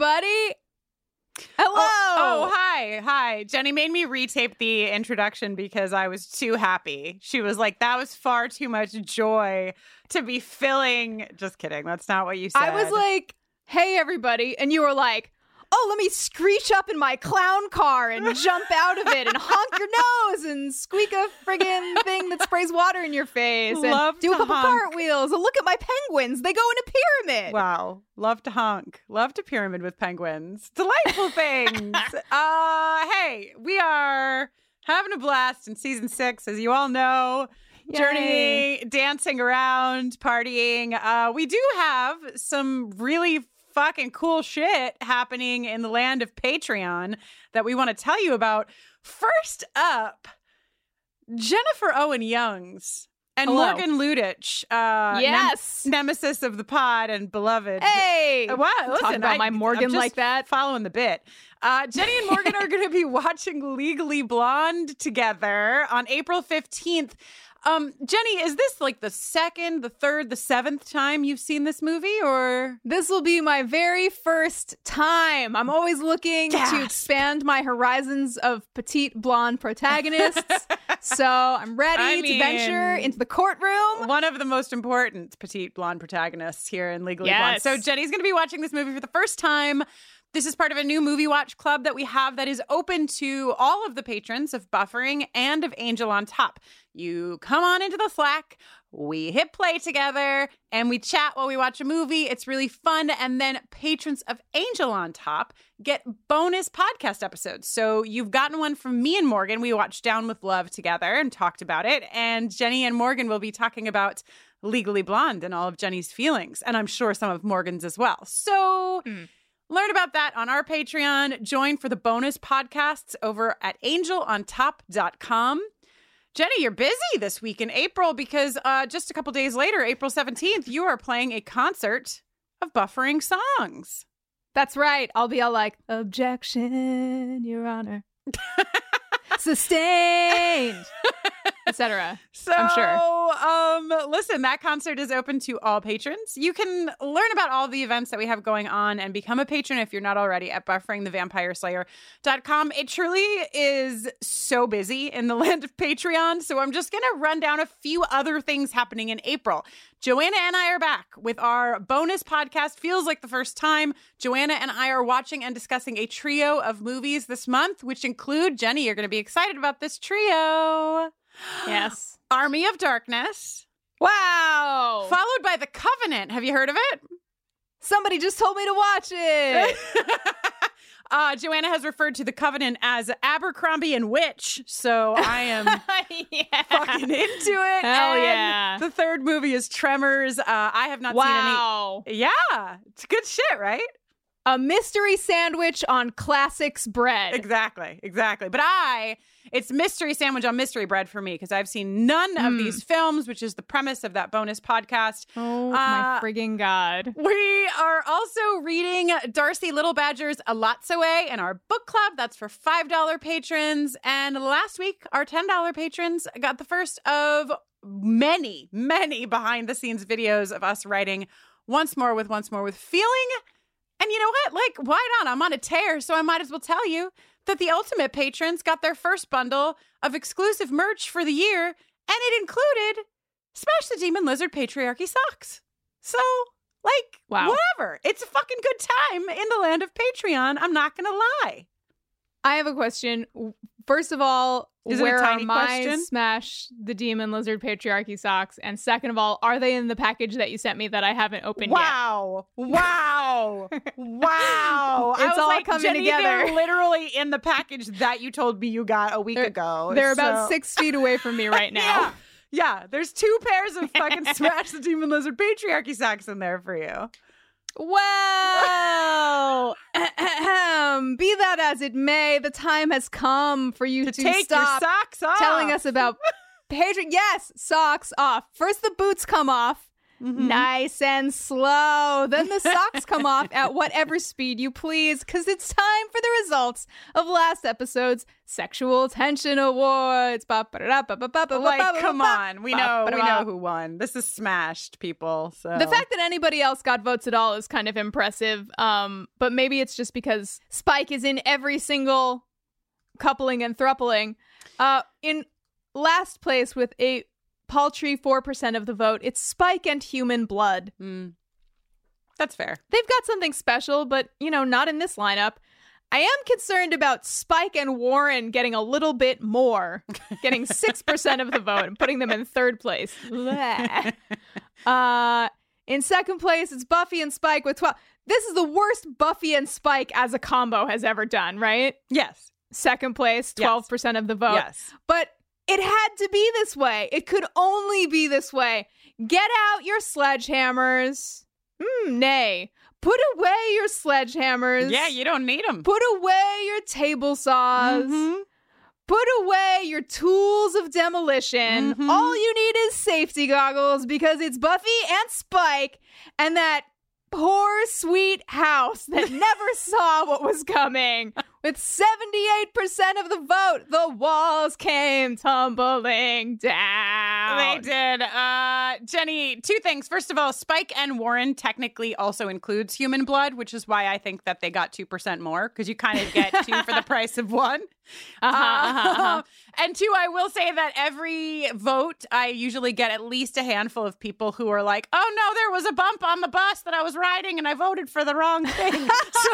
Everybody! Hello! Oh, oh, hi. Hi. Jenny made me retape the introduction because I was too happy. She was like, that was far too much joy to be filling. Just kidding. That's not what you said. I was like, hey, everybody. And you were like, oh, let me screech up in my clown car and jump out of it and honk your nose and squeak a friggin' thing that sprays water in your face and Love do a couple honk. cartwheels and look at my penguins. They go in a pyramid. Wow. Love to honk. Love to pyramid with penguins. Delightful things. uh, hey, we are having a blast in season six, as you all know. Yay. Journeying, dancing around, partying. Uh, we do have some really fucking cool shit happening in the land of Patreon that we want to tell you about. First up, Jennifer Owen Youngs and Hello. Morgan Ludich. Uh, nem- Yes. nemesis of the pod and beloved. Hey! Uh, Wow, listen, Talk about I- my I'm Morgan just like that. Following the bit. Uh, Jenny and Morgan are going to be watching Legally Blonde together on April 15th. Um, Jenny, is this like the second, the third, the seventh time you've seen this movie or? This will be my very first time. I'm always looking Gasp. to expand my horizons of petite blonde protagonists. so I'm ready I to venture into the courtroom. One of the most important petite blonde protagonists here in Legally Blonde. So Jenny's going to be watching this movie for the first time. This is part of a new movie watch club that we have that is open to all of the patrons of Buffering and of Angel on Top. You come on into the Slack, we hit play together, and we chat while we watch a movie. It's really fun. And then patrons of Angel on Top get bonus podcast episodes. So you've gotten one from me and Morgan. We watched Down with Love together and talked about it. And Jenny and Morgan will be talking about Legally Blonde and all of Jenny's feelings, and I'm sure some of Morgan's as well. So Mm. Learn about that on our Patreon. Join for the bonus podcasts over at angelontop.com. Jenny, you're busy this week in April because uh, just a couple days later, April 17th, you are playing a concert of buffering songs. That's right. I'll be all like, objection, Your Honor. Sustained. Etc. So, I'm sure. um, listen, that concert is open to all patrons. You can learn about all the events that we have going on and become a patron if you're not already at bufferingthevampireslayer.com. It truly is so busy in the land of Patreon. So, I'm just going to run down a few other things happening in April. Joanna and I are back with our bonus podcast. Feels like the first time. Joanna and I are watching and discussing a trio of movies this month, which include Jenny. You're going to be excited about this trio. Yes. Army of Darkness, Wow. followed by The Covenant. Have you heard of it? Somebody just told me to watch it. uh, Joanna has referred to The Covenant as Abercrombie and Witch, so I am yeah. fucking into it. Hell And yeah. The third movie is Tremors. Uh, I have not Wow. seen any. Yeah, it's good shit, right? A mystery sandwich on classics bread. Exactly, exactly. But I, it's mystery sandwich on mystery bread for me because I've seen none of Mm. these films, which is the premise of that bonus podcast. Oh Uh, my frigging god. We are also reading Darcie Little Badger's Elatsoe in our book club. That's for $5 patrons. And last week, our $10 patrons got the first of many, many behind the scenes videos of us writing once more with once more with feeling. And you know what? Like, why not? I'm on a tear, so I might as well tell you that the ultimate patrons got their first bundle of exclusive merch for the year, and it included Smash the Demon Lizard Patriarchy socks. So, like, Wow. whatever. It's a fucking good time in the land of Patreon. I'm not gonna lie. I have a question. First of all, Is it a where tiny are my question? Smash the Demon Lizard Patriarchy socks? And second of all, are they in the package that you sent me that I haven't opened yet? Wow! Wow! wow! I It's was all like, coming Jenny, together. They're literally in the package that you told me you got a week They're- ago. They're about six feet away from me right now. Yeah. Yeah, there's two pairs of fucking Smash the Demon Lizard patriarchy socks in there for you. Well, be that as it may, the time has come for you to, to take stop your socks off. telling us about Patreon. Yes, socks off. First, the boots come off. Mhm. Nice and slow. Then the socks come off at whatever speed you please, because it's time for the results of last episode's Sexual Tension Awards. Like, come on. We know we know who won. This is smashed, people. So The fact that anybody else got votes at all is kind of impressive. Um, but maybe it's just because Spike is in every single coupling and thrupling. Uh, in last place with a paltry 4% of the vote, it's Spike and Human Blood. Mm. That's fair. They've got something special, but, you know, not in this lineup. I am concerned about Spike and Warren getting a little bit more, getting 6% of the vote and putting them in third place. Uh, in second place, it's Buffy and Spike with 12. This is the worst Buffy and Spike as a combo has ever done, right? Yes. Second place, 12% of the vote. Yes. But it had to be this way. It could only be this way. Get out your sledgehammers. Hmm, nay. Put away your sledgehammers. Yeah, you don't need them. Put away your table saws. Mhm. Put away your tools of demolition. Mhm. All you need is safety goggles because it's Buffy and Spike and that poor sweet house that never saw what was coming. With 78% of the vote, the walls came tumbling down. They did. Uh, Jenny, two things. First of all, Spike and Warren technically also includes human blood, which is why I think that they got 2% more because you kind of get two for the price of one. Uh-huh, uh-huh, uh-huh. and two, I will say that every vote, I usually get at least a handful of people who are like, oh no, there was a bump on the bus that I was riding and I voted for the wrong thing. so,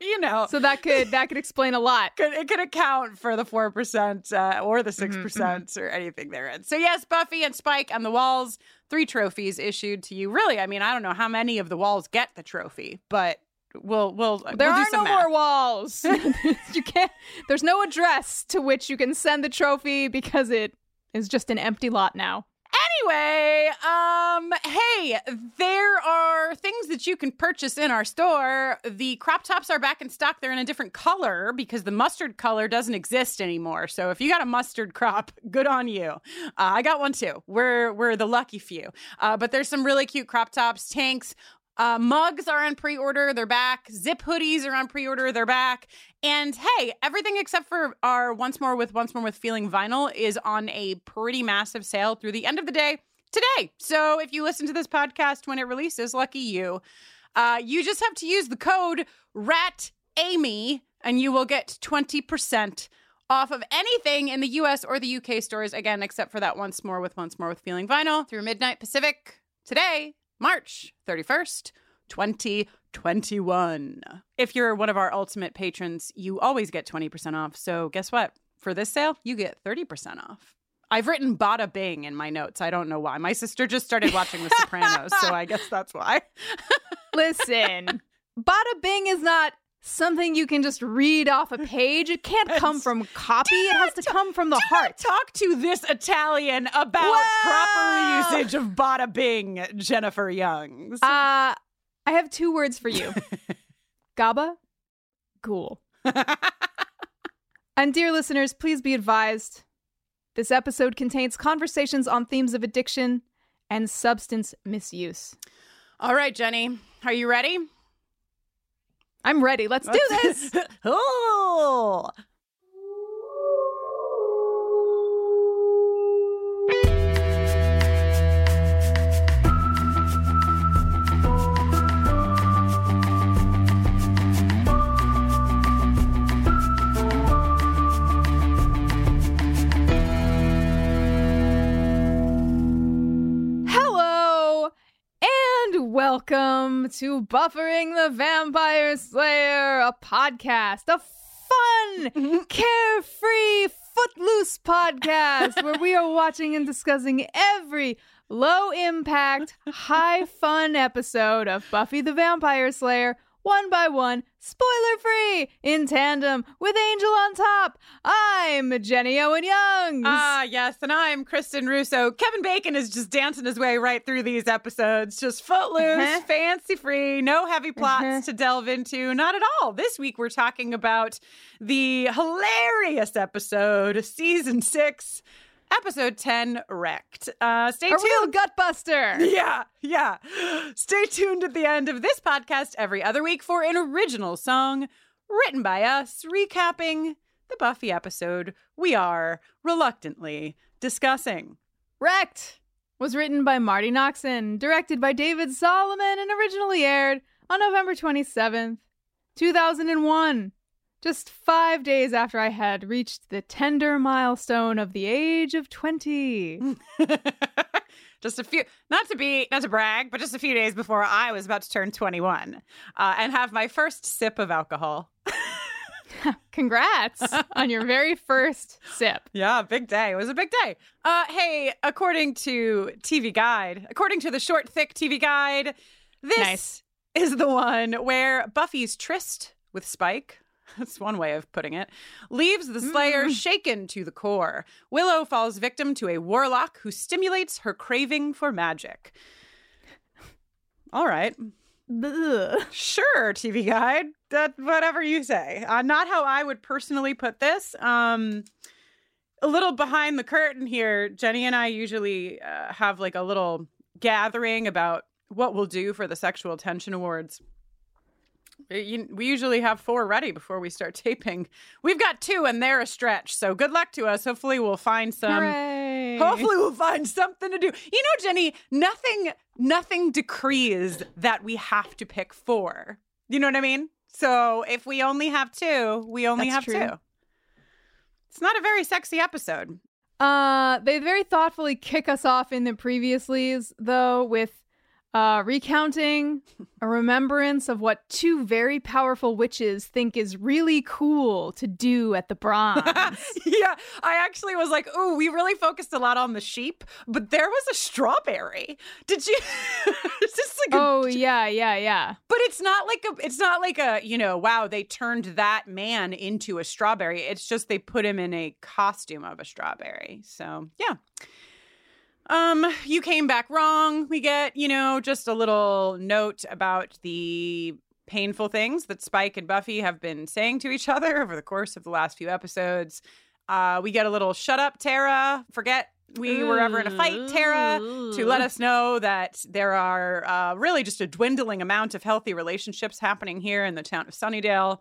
you know. So that could that could explain a lot. could, it could account for the 4% uh, or the 6% Mhm, percent or anything therein. So, yes, Buffy and Spike on the walls, three trophies issued to you. Really, I mean, I don't know how many of the walls get the trophy, but we'll, we'll, There we'll do are no math. more walls. you can't. There's no address to which you can send the trophy because it is just an empty lot now. Anyway, um, hey, there are things that you can purchase in our store. The crop tops are back in stock. They're in a different color because the mustard color doesn't exist anymore. So if you got a mustard crop, good on you. Uh, I got one too. We're we're the lucky few. Uh, but there's some really cute crop tops, tanks. Uh, mugs are on pre-order. They're back. Zip hoodies are on pre-order. They're back. And hey, everything except for our once more with once more with feeling vinyl is on a pretty massive sale through the end of the day today. So if you listen to this podcast when it releases, lucky you. Uh, you just have to use the code RAT Amy and you will get 20% off of anything in the US or the UK stores, again, except for that once more with once more with feeling vinyl through midnight Pacific today, March 31st, 2021. If you're one of our ultimate patrons, you always get 20% off. So guess what? For this sale, you get 30% off. I've written bada bing in my notes. I don't know why. My sister just started watching The Sopranos, so I guess that's why. Listen, bada bing is not something you can just read off a page. It can't come from copy. It has to come from the Do heart. talk to this Italian about Wow. proper usage of bada bing, Jennifer Youngs. Uh, I have two words for you. Gaba, cool. And dear listeners, please be advised this episode contains conversations on themes of addiction and substance misuse. All right, Jenny, are you ready? I'm ready. Let's do this. oh. Welcome to Buffering the Vampire Slayer, a podcast, a fun, carefree, footloose podcast where we are watching and discussing every low impact, high fun episode of Buffy the Vampire Slayer one by one, spoiler free, in tandem with Angel on top. I'm Jenny Owen Youngs. Ah, yes, and I'm Kristin Russo. Kevin Bacon is just dancing his way right through these episodes, just footloose, Uh-huh. fancy free, no heavy plots Uh-huh. to delve into, not at all. This week we're talking about the hilarious episode, season six, episode 10, Wrecked. Uh, stay a tuned. real gutbuster. Yeah, yeah. Stay tuned at the end of this podcast every other week for an original song written by us, recapping the Buffy episode we are reluctantly discussing. Wrecked was written by Marti Noxon, directed by David Solomon, and originally aired on November 27th, 2001. Just five days after I had reached the tender milestone of the age of 20. just a few, not to be, not to brag, but just a few days before I was about to turn 21 uh, and have my first sip of alcohol. Congrats on your very first sip. Yeah, big day. It was a big day. Uh, hey, according to TV Guide, according to the short, thick TV Guide, this Nice. is the one where Buffy's tryst with Spike. That's one way of putting it. Leaves the Slayer Mm. shaken to the core. Willow falls victim to a warlock who stimulates her craving for magic. All right. Ugh. Sure, TV Guide. That whatever you say. Uh, not how I would personally put this. Um, a little behind the curtain here. Jenny and I usually uh, have like a little gathering about what we'll do for the Sexual Tension Awards. We usually have four ready before we start taping. We've got two, and they're a stretch. So good luck to us. Hopefully, we'll find some. Hooray. Hopefully we'll find something to do. You know, Jenny, nothing nothing decrees that we have to pick four. You know what I mean? So if we only have two, we only That's have true. two. It's not a very sexy episode. Uh, they very thoughtfully kick us off in the previouslys, though, with uh, recounting a remembrance of what two very powerful witches think is really cool to do at the bronze. yeah, I actually was like, "Oh, we really focused a lot on the sheep, but there was a strawberry." Did you? it's just like, a- oh yeah, yeah, yeah. but it's not like a. It's not like a. You know, wow, they turned that man into a strawberry. It's just they put him in a costume of a strawberry. So yeah. Um, you came back wrong. We get, you know, just a little note about the painful things that Spike and Buffy have been saying to each other over the course of the last few episodes. Uh, we get a little shut up, Tara. Forget we were ever in a fight, Tara, to let us know that there are uh, really just a dwindling amount of healthy relationships happening here in the town of Sunnydale.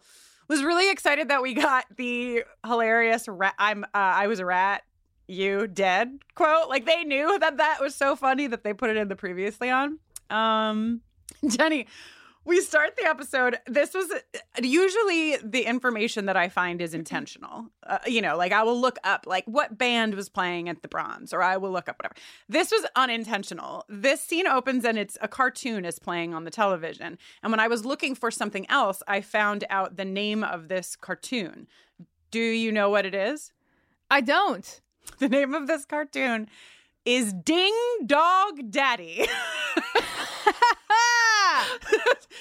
Was really excited that we got the hilarious rat, "I'm uh, I was a rat, you dead" quote. Like they knew that that was so funny that they put it in the previously on. Um, Jenny, we start the episode. This was usually the information that I find is intentional. Uh, you know, like I will look up like what band was playing at the Bronze, or I will look up whatever. This was unintentional. This scene opens and it's a cartoon is playing on the television. And when I was looking for something else, I found out the name of this cartoon. Do you know what it is? I don't. The name of this cartoon is Ding Dog Daddy.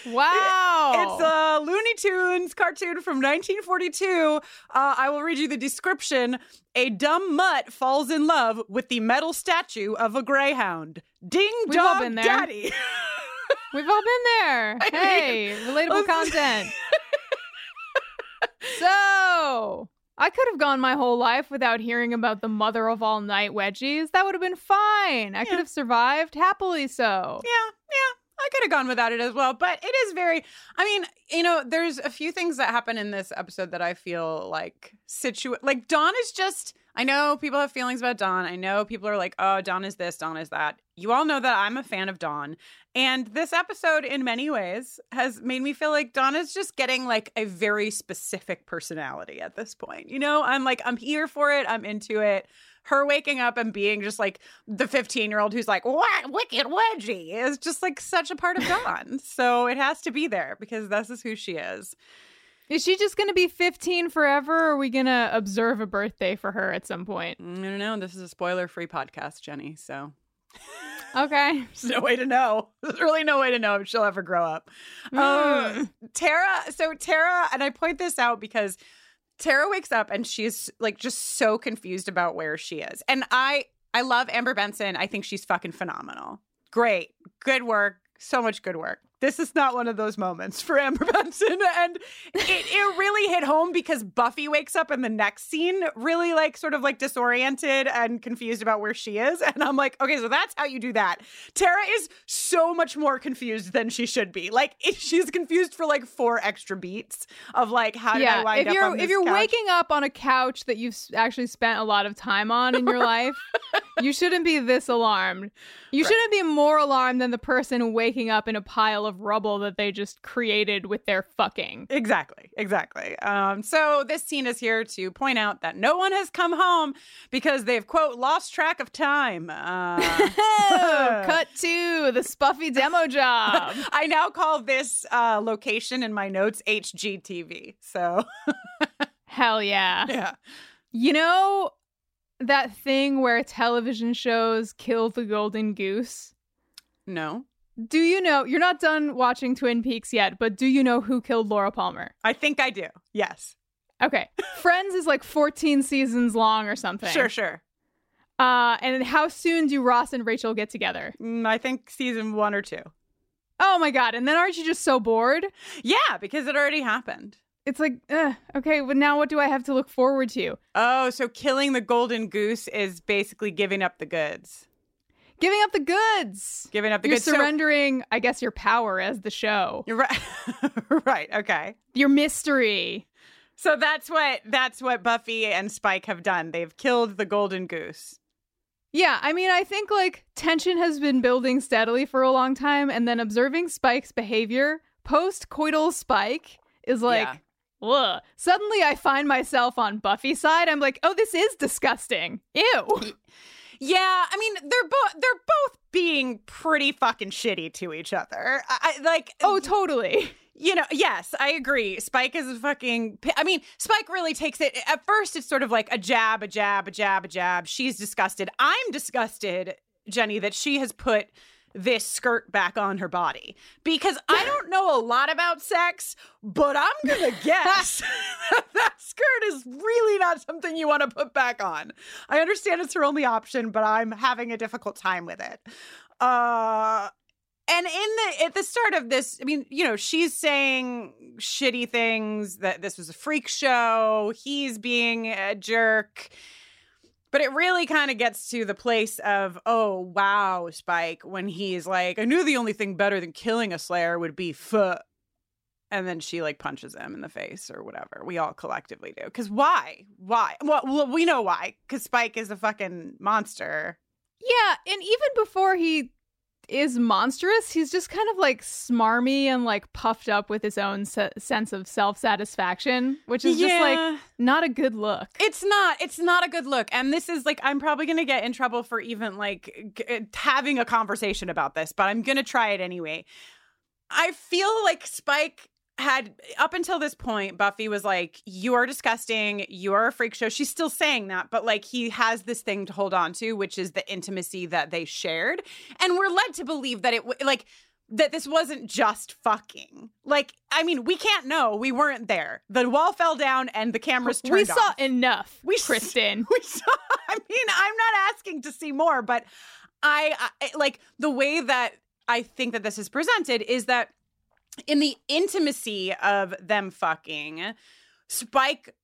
wow. It's a Looney Tunes cartoon from 1942. Uh, I will read you the description. A dumb mutt falls in love with the metal statue of a greyhound. Ding We've all dong been there. daddy. We've all been there. Hey, relatable content. so, I could have gone my whole life without hearing about the mother of all night wedgies. That would have been fine. I Yeah. could have survived happily so. Yeah, yeah. I could have gone without it as well, but it is very I mean, you know, there's a few things that happen in this episode that I feel like situ like Dawn is just I know people have feelings about Dawn. I know people are like, "Oh, Dawn is this, Dawn is that." You all know that I'm a fan of Dawn. And this episode in many ways has made me feel like Dawn is just getting like a very specific personality at this point. You know, I'm like I'm here for it. I'm into it her waking up and being just like the 15 year old who's like, what wicked wedgie is just like such a part of Dawn. so it has to be there because this is who she is. Is she just going to be 15 forever or are we going to observe a birthday for her at some point? I don't know. This is a spoiler free podcast, Jenny. So Okay. There's no way to know. There's really no way to know if she'll ever grow up. Mm. Tara, so Tara, and I point this out because Tara wakes up and she's like just so confused about where she is. And I I love Amber Benson. I think she's fucking phenomenal. Great. Good work. So much good work. This is not one of those moments for Amber Benson. And it, it really hit home because Buffy wakes up in the next scene really like sort of like disoriented and confused about where she is. And I'm like, okay, so that's how you do that. Tara is so much more confused than she should be. Like she's confused for like four extra beats of like, how did I wind if up you're if you're couch? waking up on a couch that you've actually spent a lot of time on in your life, you shouldn't be this alarmed. You Right. shouldn't be more alarmed than the person waking up in a pile of rubble that they just created with their fucking. Exactly, exactly. Um, so this scene is here to point out that no one has come home because they've quote lost track of time. Uh, Cut to the Spuffy demo job. I now call this uh, location in my notes HGTV. So Hell yeah. yeah, You know that thing where television shows kill the golden goose? no, Do you know? You're not done watching Twin Peaks yet, but do you know who killed Laura Palmer? I think I do. Yes, Okay. Friends is like 14 seasons long or something. sure, sure. Uh, and how soon do Ross and Rachel get together? Mm, I think season one or two. Oh my god! And then aren't you just so bored? Yeah, because it already happened. It's like, okay, well now what do I have to look forward to? Oh, so killing the golden goose is basically giving up the goods. Giving up the goods. Giving up the You're goods. So- surrendering, I guess, your power as the show, you're right. right. Okay. your mystery. So that's what that's what Buffy and Spike have done. They've killed the golden goose. Yeah, I mean, I think like tension has been building steadily for a long time, and then observing Spike's behavior post coital Spike is like, ugh. Suddenly I find myself on Buffy's side. I'm like, oh, this is disgusting. Ew. Yeah, I mean they're both they're both being pretty fucking shitty to each other. I, I like Oh, totally. you know, yes, I agree. Spike is a fucking. I mean, Spike really takes it. At first, it's sort of like a jab, a jab, a jab, a jab. She's disgusted. I'm disgusted, Jenny, that she has put this skirt back on her body because I don't know a lot about sex, but I'm gonna guess that, that skirt is really not something you want to put back on. I understand it's her only option, but I'm having a difficult time with it. Uh and in the at the start of this, I mean, you know, she's saying shitty things that this was a freak show. He's being a jerk. But it really kind of gets to the place of, oh, wow, Spike, when he's like, I knew the only thing better than killing a Slayer would be fuh. And then she like punches him in the face or whatever. We all collectively do. Because why? Why? Well, well, we know why. Because Spike is a fucking monster. Yeah, and even before he is monstrous, he's just kind of like smarmy and like puffed up with his own se- sense of self satisfaction, which is just like not a good look. It's not. It's not a good look. And this is like, I'm probably going to get in trouble for even like g- uh, having a conversation about this, but I'm going to try it anyway. I feel like Spike had, up until this point, Buffy was like, You are disgusting. You are a freak show. She's still saying that, but like he has this thing to hold on to, which is the intimacy that they shared. And we're led to believe that it, w- like, that this wasn't just fucking. Like, I mean, we can't know. We weren't there. The wall fell down and the cameras turned We saw off. enough, We Kristin. we saw i mean i'm not asking to see more but I, I like the way that i think that this is presented is that in the intimacy of them fucking spike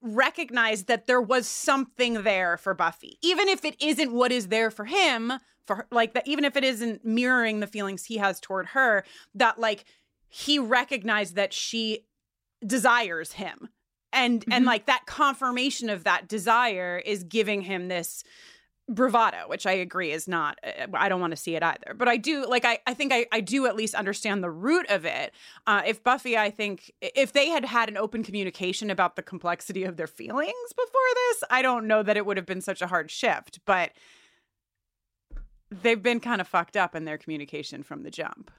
recognized that there was something there for buffy even if it isn't what is there for him for her, like that even if it isn't mirroring the feelings he has toward her that like he recognized that she desires him and and Mhm. like that confirmation of that desire is giving him this bravado which i agree is not uh, i don't want to see it either but i do like i, I think I, I do at least understand the root of it. Uh, if buffy i think if they had had an open communication about the complexity of their feelings before this i don't know that it would have been such a hard shift but they've been kind of fucked up in their communication from the jump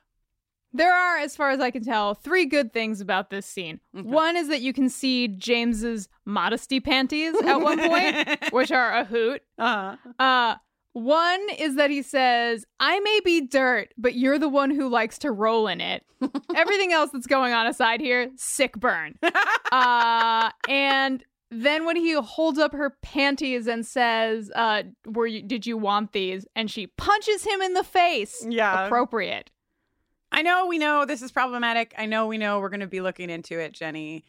There are, as far as I can tell, three good things about this scene. Okay. One is that you can see James's modesty panties at one point, which are a hoot. uh-huh. Uh, One is that he says, I may be dirt, but you're the one who likes to roll in it. Everything else that's going on aside here, sick burn. uh, and then when he holds up her panties and says, uh, "Were you? Did you want these?" and she punches him in the face. Yeah. appropriate. I know we know this is problematic. I know we know we're going to be looking into it, Jenny.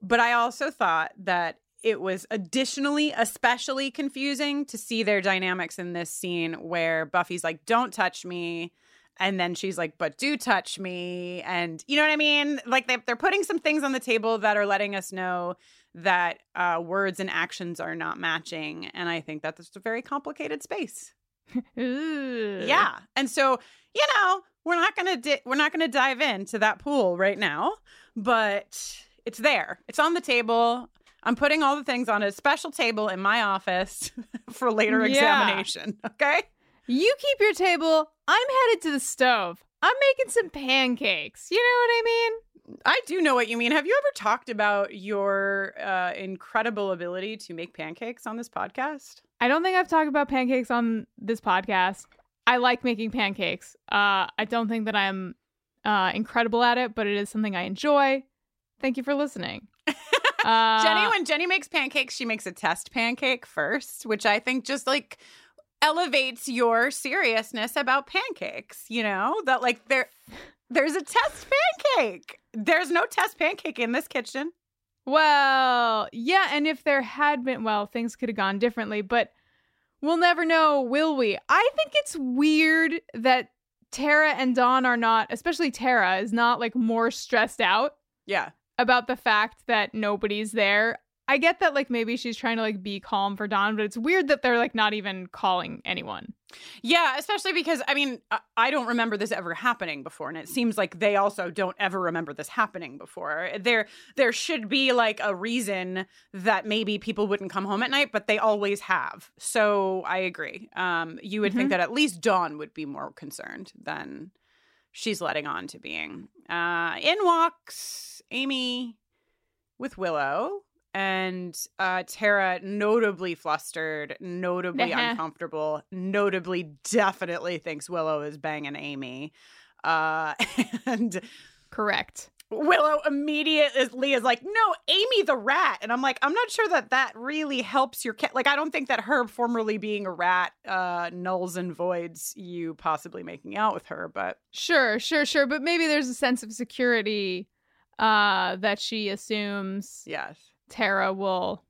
But I also thought that it was additionally especially confusing to see their dynamics in this scene where Buffy's like, "Don't touch me." And then she's like, but do touch me. And you know what I mean? Like they, they're putting some things on the table that are letting us know that uh, words and actions are not matching. And I think that's a very complicated space. Yeah. And so, you know, we're not going to di- we're not going to dive into that pool right now, but it's there. It's on the table. I'm putting all the things on a special table in my office for later Yeah. examination, okay? You keep your table. I'm headed to the stove. I'm making some pancakes. You know what I mean? I do know what you mean. Have you ever talked about your uh, incredible ability to make pancakes on this podcast? I don't think I've talked about pancakes on this podcast. I like making pancakes. Uh, I don't think that I'm uh, incredible at it, but it is something I enjoy. Thank you for listening. Uh, Jenny, when Jenny makes pancakes, she makes a test pancake first, which I think just like elevates your seriousness about pancakes, you know? That like there there's a test pancake. There's no test pancake in this kitchen. Well, yeah, and if there had been, well, things could have gone differently, but we'll never know, will we? I think it's weird that Tara and Dawn are not, especially Tara, is not like more stressed out Yeah. about the fact that nobody's there. I get that like maybe she's trying to like be calm for Dawn, but it's weird that they're like not even calling anyone. Yeah, especially because I mean, I- don't remember this ever happening before and it seems like they also don't ever remember this happening before. There there should be like a reason that maybe people wouldn't come home at night, but they always have. So, I agree. Um you would think Mhm. that at least Dawn would be more concerned than she's letting on to being. Uh in walks Amy with Willow and uh Tara notably flustered, notably Uh-huh. uncomfortable, notably definitely thinks Willow is banging Amy. Uh and Correct. Willow immediately is like, "No, Amy the rat." And I'm like, "I'm not sure that that really helps your cat. Like I don't think that her formerly being a rat uh nulls and voids you possibly making out with her, but Sure, sure, sure, but maybe there's a sense of security uh that she assumes yes. Tara will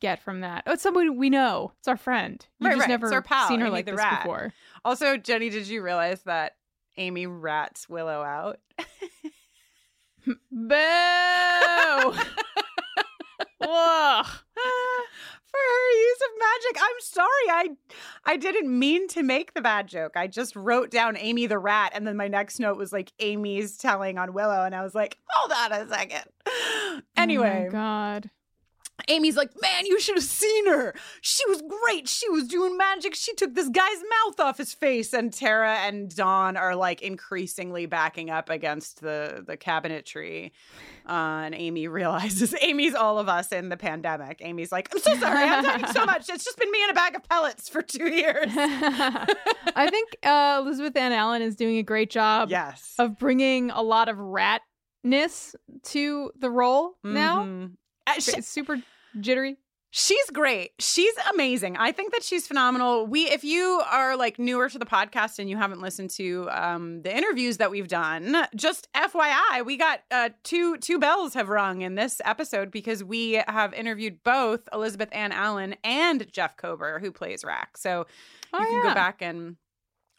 get from that. Oh, it's someone we know. It's our friend. You've Right, just right. never It's our pal, seen her Amy like this rat. before. Also, Jenny, did you realize that Amy rats Willow out? Boo! Ugh. for her use of magic. I'm sorry. I I didn't mean to make the bad joke. I just wrote down Amy the rat and then my next note was like Amy's telling on Willow and I was like, "Hold on a second. Anyway, Oh my God. Amy's like, "Man, you should have seen her. She was great. She was doing magic. She took this guy's mouth off his face." And Tara and Dawn are like increasingly backing up against the the cabinetry. Uh, and Amy realizes Amy's all of us in the pandemic. Amy's like, "I'm so sorry. I'm talking so much. It's just been me and a bag of pellets for 2 years." I think uh, Elizabeth Anne Allen is doing a great job yes. of bringing a lot of ratness to the role now. Mhm. Uh, she- It's super jittery. She's great. She's amazing. I think that she's phenomenal. We if you are like newer to the podcast and you haven't listened to um the interviews that we've done, just FYI, we got uh two two bells have rung in this episode because we have interviewed both Elizabeth Anne Allen and Jeff Kober who plays Rack. So Oh, you can yeah. go back and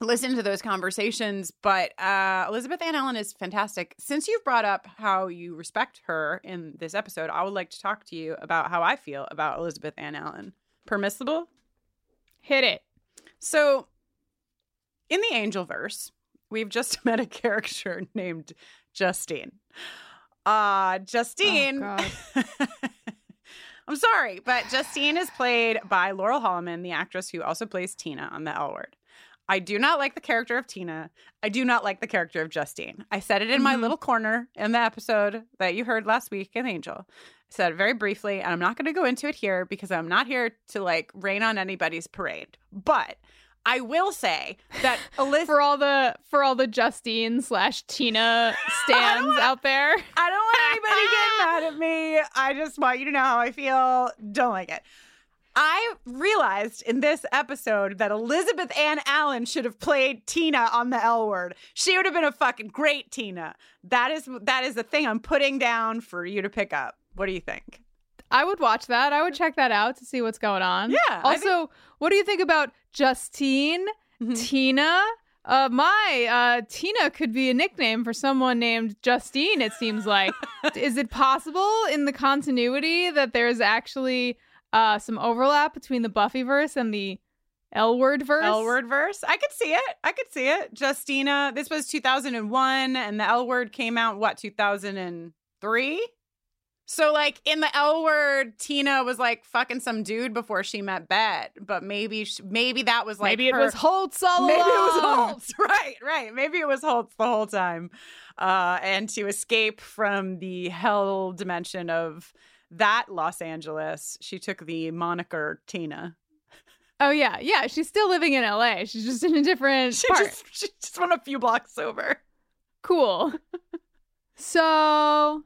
listen to those conversations. But uh, Elizabeth Anne Allen is fantastic. Since you've brought up how you respect her in this episode, I would like to talk to you about how I feel about Elizabeth Anne Allen. Permissible? Hit it. So, in the Angel verse, we've just met a character named Justine. Uh, Justine. God. I'm sorry, but Justine is played by Laurel Holloman, the actress who also plays Tina on The L Word. I do not like the character of Tina. I do not like the character of Justine. I said it in my Mhm. little corner in the episode that you heard last week in Angel. I said it very briefly, and I'm not going to go into it here because I'm not here to like rain on anybody's parade. But I will say that Elizabeth. for all the for all the Justine slash Tina stands wanna- out there. I don't want anybody getting mad at me. I just want you to know how I feel. Don't like it. I realized in this episode that Elizabeth Anne Allen should have played Tina on the L word. She would have been a fucking great Tina. That is that is the thing I'm putting down for you to pick up. What do you think? I would watch that. I would check that out to see what's going on. Yeah, Also, what do you think about Justine, Mhm. Tina? Uh, my uh, Tina could be a nickname for someone named Justine. It seems like. Is it possible in the continuity that there's actually uh, some overlap between the Buffyverse and the L word verse? L word verse. I could see it. I could see it. Justina. This was 2001, and the L word came out what 2003. So like in the L word, Tina was like fucking some dude before she met Bette, but maybe sh- maybe that was like Maybe it was Holtz all maybe it was along. Holtz. Right, right. Maybe it was Holtz the whole time. Uh, and to escape from the hell dimension of that Los Angeles, she took the moniker Tina. Oh yeah, yeah. She's still living in L.A. She's just in a different She part. just she just went a few blocks over. Cool. so,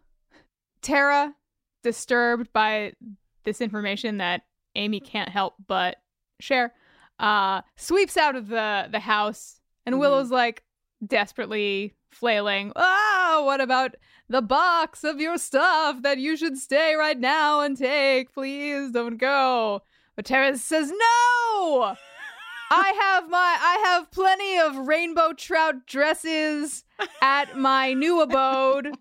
Tara, disturbed by this information that Amy can't help but share, uh, sweeps out of the the house, and Mhm. Willow's like desperately flailing. Oh, what about the box of your stuff that you should stay right now and take? Please don't go. But Tara says no. I have my I have plenty of rainbow trout dresses at my new abode.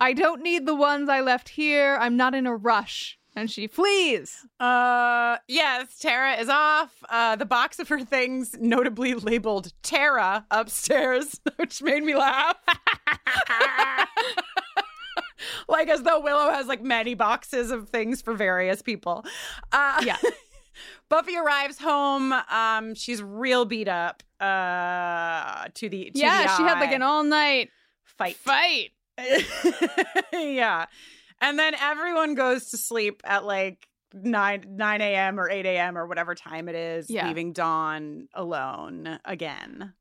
I don't need the ones I left here. I'm not in a rush. And she flees. Uh, yes, Tara is off. Uh, the box of her things, notably labeled Tara, upstairs, which made me laugh. like as though Willow has like many boxes of things for various people. Uh, Yeah. Buffy arrives home. Um, she's real beat up. Uh, to the to yeah, the she had like an all night fight. fight. yeah. And then everyone goes to sleep at like 9 9 a.m. or 8 a.m. or whatever time it is, Yeah. leaving Dawn alone again.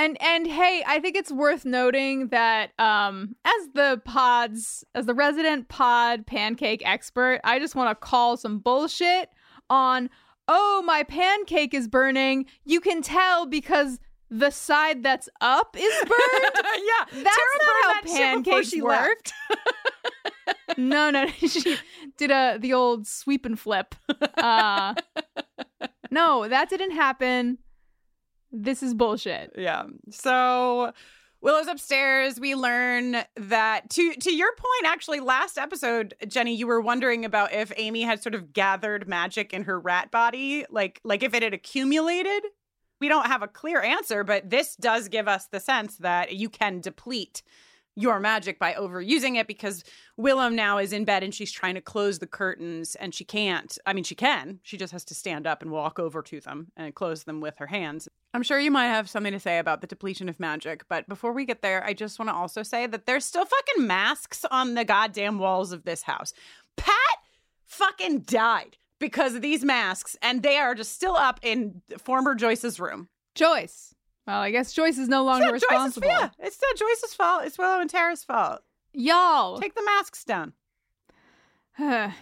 And and hey, I think it's worth noting that um as the pods as the resident pod pancake expert, I just want to call some bullshit on oh my pancake is burning. You can tell because the side that's up is burned. yeah. That's Tara not how that pancakes she work. left. no, no, she did a the old sweep and flip. Uh No, that didn't happen. This is bullshit. Yeah. So Willow's upstairs. We learn that to to your point, actually, last episode, Jenny, you were wondering about if Amy had sort of gathered magic in her rat body, like like if it had accumulated. We don't have a clear answer, but this does give us the sense that you can deplete your magic by overusing it because Willow now is in bed and she's trying to close the curtains and she can't. I mean, she can. She just has to stand up and walk over to them and close them with her hands. I'm sure you might have something to say about the depletion of magic, but before we get there, I just want to also say that there's still fucking masks on the goddamn walls of this house. Pat fucking died because of these masks, and they are just still up in former Joyce's room. Joyce. Well, I guess Joyce is no longer It's not Joyce's, responsible. yeah, it's not Joyce's fault. It's Willow and Tara's fault. Y'all. Take the masks down.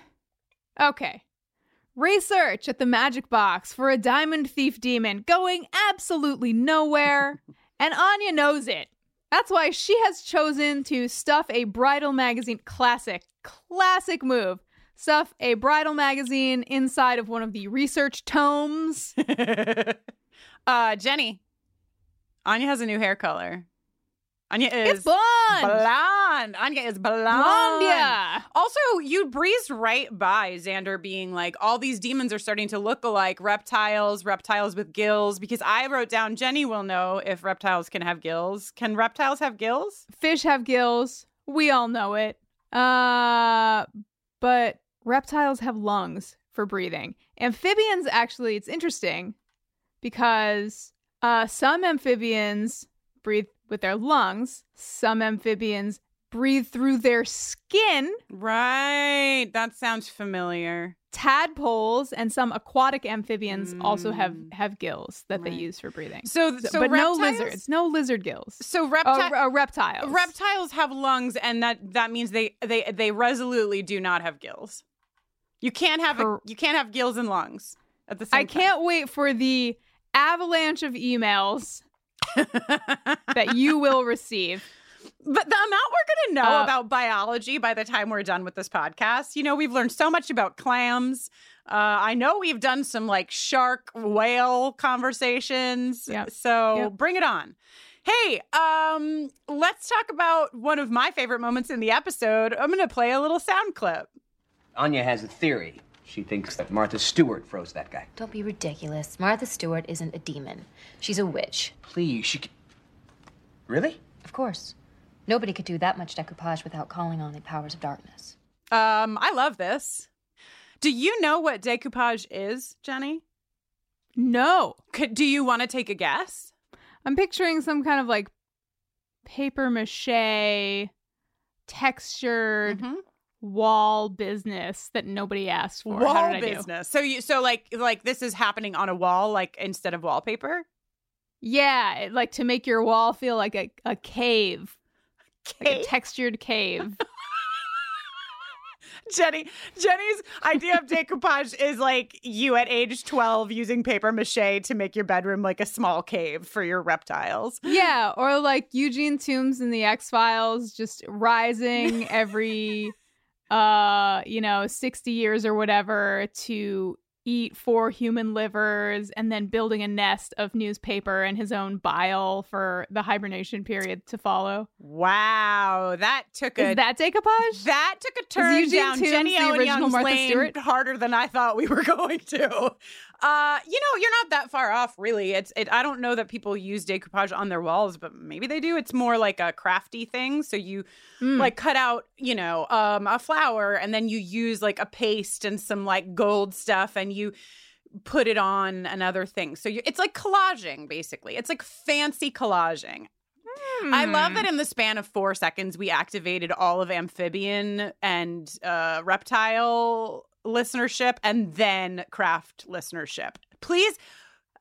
okay. Research at the magic box for a diamond thief demon going absolutely nowhere. and Anya knows it. That's why she has chosen to stuff a bridal magazine. Classic, classic move. Stuff a bridal magazine inside of one of the research tomes. uh, Jenny, Anya has a new hair color. Anya is It's blonde. blonde. Anya is blonde. Blonde, yeah. Also, you breezed right by Xander being like, all these demons are starting to look alike reptiles, reptiles with gills. Because I wrote down, Jenny will know if reptiles can have gills. Can reptiles have gills? Fish have gills. We all know it. Uh, but reptiles have lungs for breathing. Amphibians actually, it's interesting because uh, some amphibians breathe with their lungs. Some amphibians breathe through their skin. Right. That sounds familiar. Tadpoles and some aquatic amphibians also have Mm. have gills that they use for breathing. So, So- so but no lizards, no lizard gills. So reptiles. uh, reptiles. reptiles have lungs, and that that means they they they resolutely do not have gills. You can't have a, you can't have gills and lungs at the same time. I can't wait for the avalanche of emails that you will receive. But the amount we're going to know Uh, about biology by the time we're done with this podcast, you know, we've learned so much about clams. Uh, I know we've done some like shark whale conversations. Yep. So Yep. bring it on. Hey, um, let's talk about one of my favorite moments in the episode. I'm going to play a little sound clip. Anya has a theory. She thinks that Martha Stewart froze that guy. Don't be ridiculous. Martha Stewart isn't a demon. She's a witch. Please, she. c- Really? Of course. Nobody could do that much decoupage without calling on the powers of darkness. Um, I love this. Do you know what decoupage is, Jenny? No, Could, do you want to take a guess? I'm picturing some kind of like paper mache textured Mhm. Wall business that nobody asked for. Wall did I do? business. So you so like like this is happening on a wall, like instead of wallpaper. Yeah, it- like to make your wall feel like a, a cave, like a textured cave. Jenny, Jenny's idea of decoupage is like you at age twelve using paper mache to make your bedroom like a small cave for your reptiles. yeah, or like Eugene Tooms in the X Files, just rising every, uh, you know, sixty years or whatever to eat four human livers and then building a nest of newspaper and his own bile for the hibernation period to follow. Wow, that took a Is that decoupage? That took a turn down Jenny the Owen original Martha Stewart? harder than I thought we were going to. Uh, you know, you're not that far off, really. It's it. I don't know that people use decoupage on their walls, but maybe they do. It's more like a crafty thing. So you Mm. like cut out, you know, um, a flower, and then you use like a paste and some like gold stuff, and you put it on another thing. So you, it's like collaging, basically. It's like fancy collaging. I love Hmm. that in the span of four seconds, we activated all of amphibian and uh, reptile listenership and then craft listenership. Please,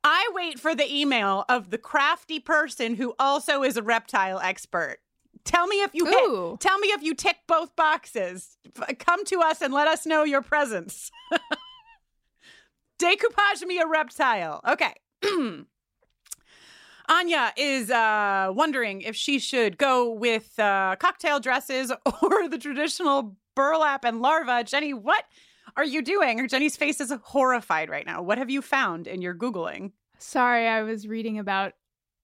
I wait for the email of the crafty person who also is a reptile expert. Tell me if you Ooh. hit. Tell me if you tick both boxes. Come to us and let us know your presence. Decoupage me a reptile. Okay. Anya is uh, wondering if she should go with uh, cocktail dresses or the traditional burlap and larva. Jenny, what are you doing? Jenny's face is horrified right now. What have you found in your Googling? Sorry, I was reading about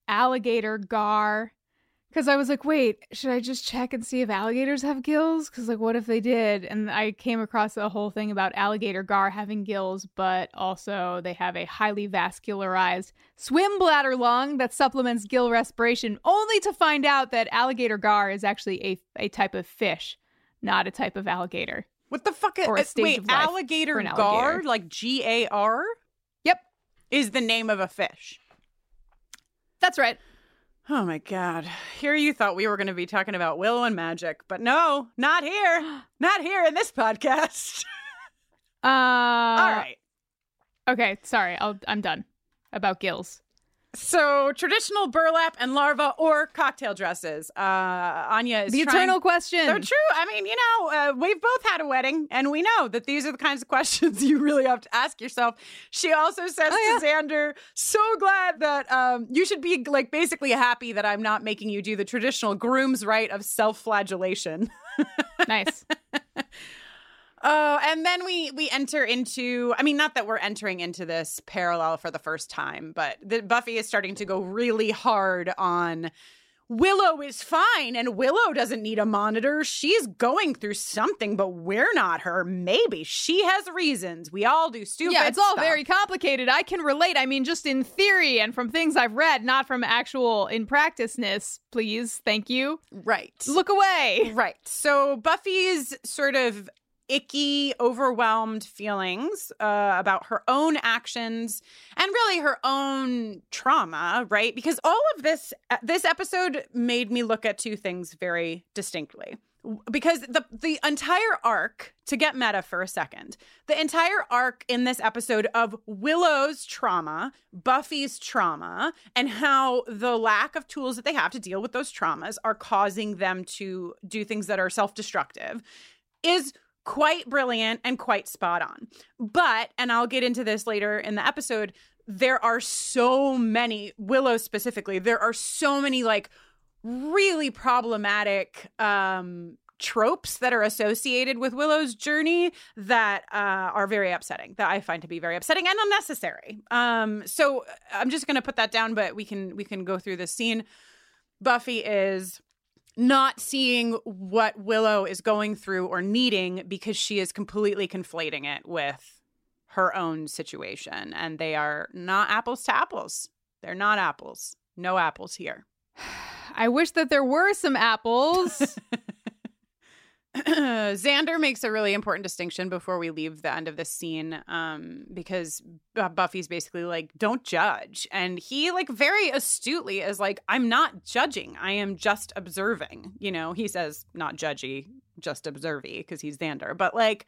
alligator gar. Because I was like, wait, should I just check and see if alligators have gills? Because, like, what if they did? And I came across the whole thing about alligator gar having gills, but also they have a highly vascularized swim bladder lung that supplements gill respiration, only to find out that alligator gar is actually a, a type of fish, not a type of alligator. What the fuck? Or a uh, stage wait, of life alligator an gar, alligator. like G A R, Yep, is the name of a fish. that's right. Oh my god. Here you thought we were going to be talking about Willow and magic, but no, not here. Not here in this podcast. Uh, All right. Okay, sorry. I'll, I'm done about gills. So, traditional burlap and larva or cocktail dresses. Uh, Anya is The trying- eternal question. They're true. I mean, you know, uh, we've both had a wedding, and we know that these are the kinds of questions you really have to ask yourself. She also says Oh, to Xander, "So glad that um, you should be like basically happy that I'm not making you do the traditional groom's rite of self-flagellation." Nice. Oh, and then we we enter into I mean not that we're entering into this parallel for the first time, but the Buffy is starting to go really hard on Willow is fine and Willow doesn't need a monitor. She's going through something, but we're not her. Maybe she has reasons. We all do stupid yeah, it's all stuff. very complicated. I can relate. I mean, just in theory and from things I've read, not from actual in practiceness. Please, thank you. right. Look away. Right. So Buffy's sort of icky, overwhelmed feelings uh, about her own actions and really her own trauma, right? Because all of this uh, this episode made me look at two things very distinctly because the the entire arc to get meta for a second the entire arc in this episode of willow's trauma buffy's trauma and how the lack of tools that they have to deal with those traumas are causing them to do things that are self-destructive is quite brilliant and quite spot on but and i'll get into this later in the episode there are so many willow specifically there are so many like really problematic um tropes that are associated with Willow's journey that uh, are very upsetting that I find to be very upsetting and unnecessary. Um, so I'm just going to put that down, but we can we can go through this scene. Buffy is not seeing what Willow is going through or needing because she is completely conflating it with her own situation, and they are not apples to apples. They're not apples. No apples here. I wish that there were some apples. Xander makes a really important distinction before we leave the end of this scene um, because Buffy's basically like, don't judge. And he, like, very astutely is like, I'm not judging. I am just observing. You know, he says, not judgy, just observy because he's Xander. But, like,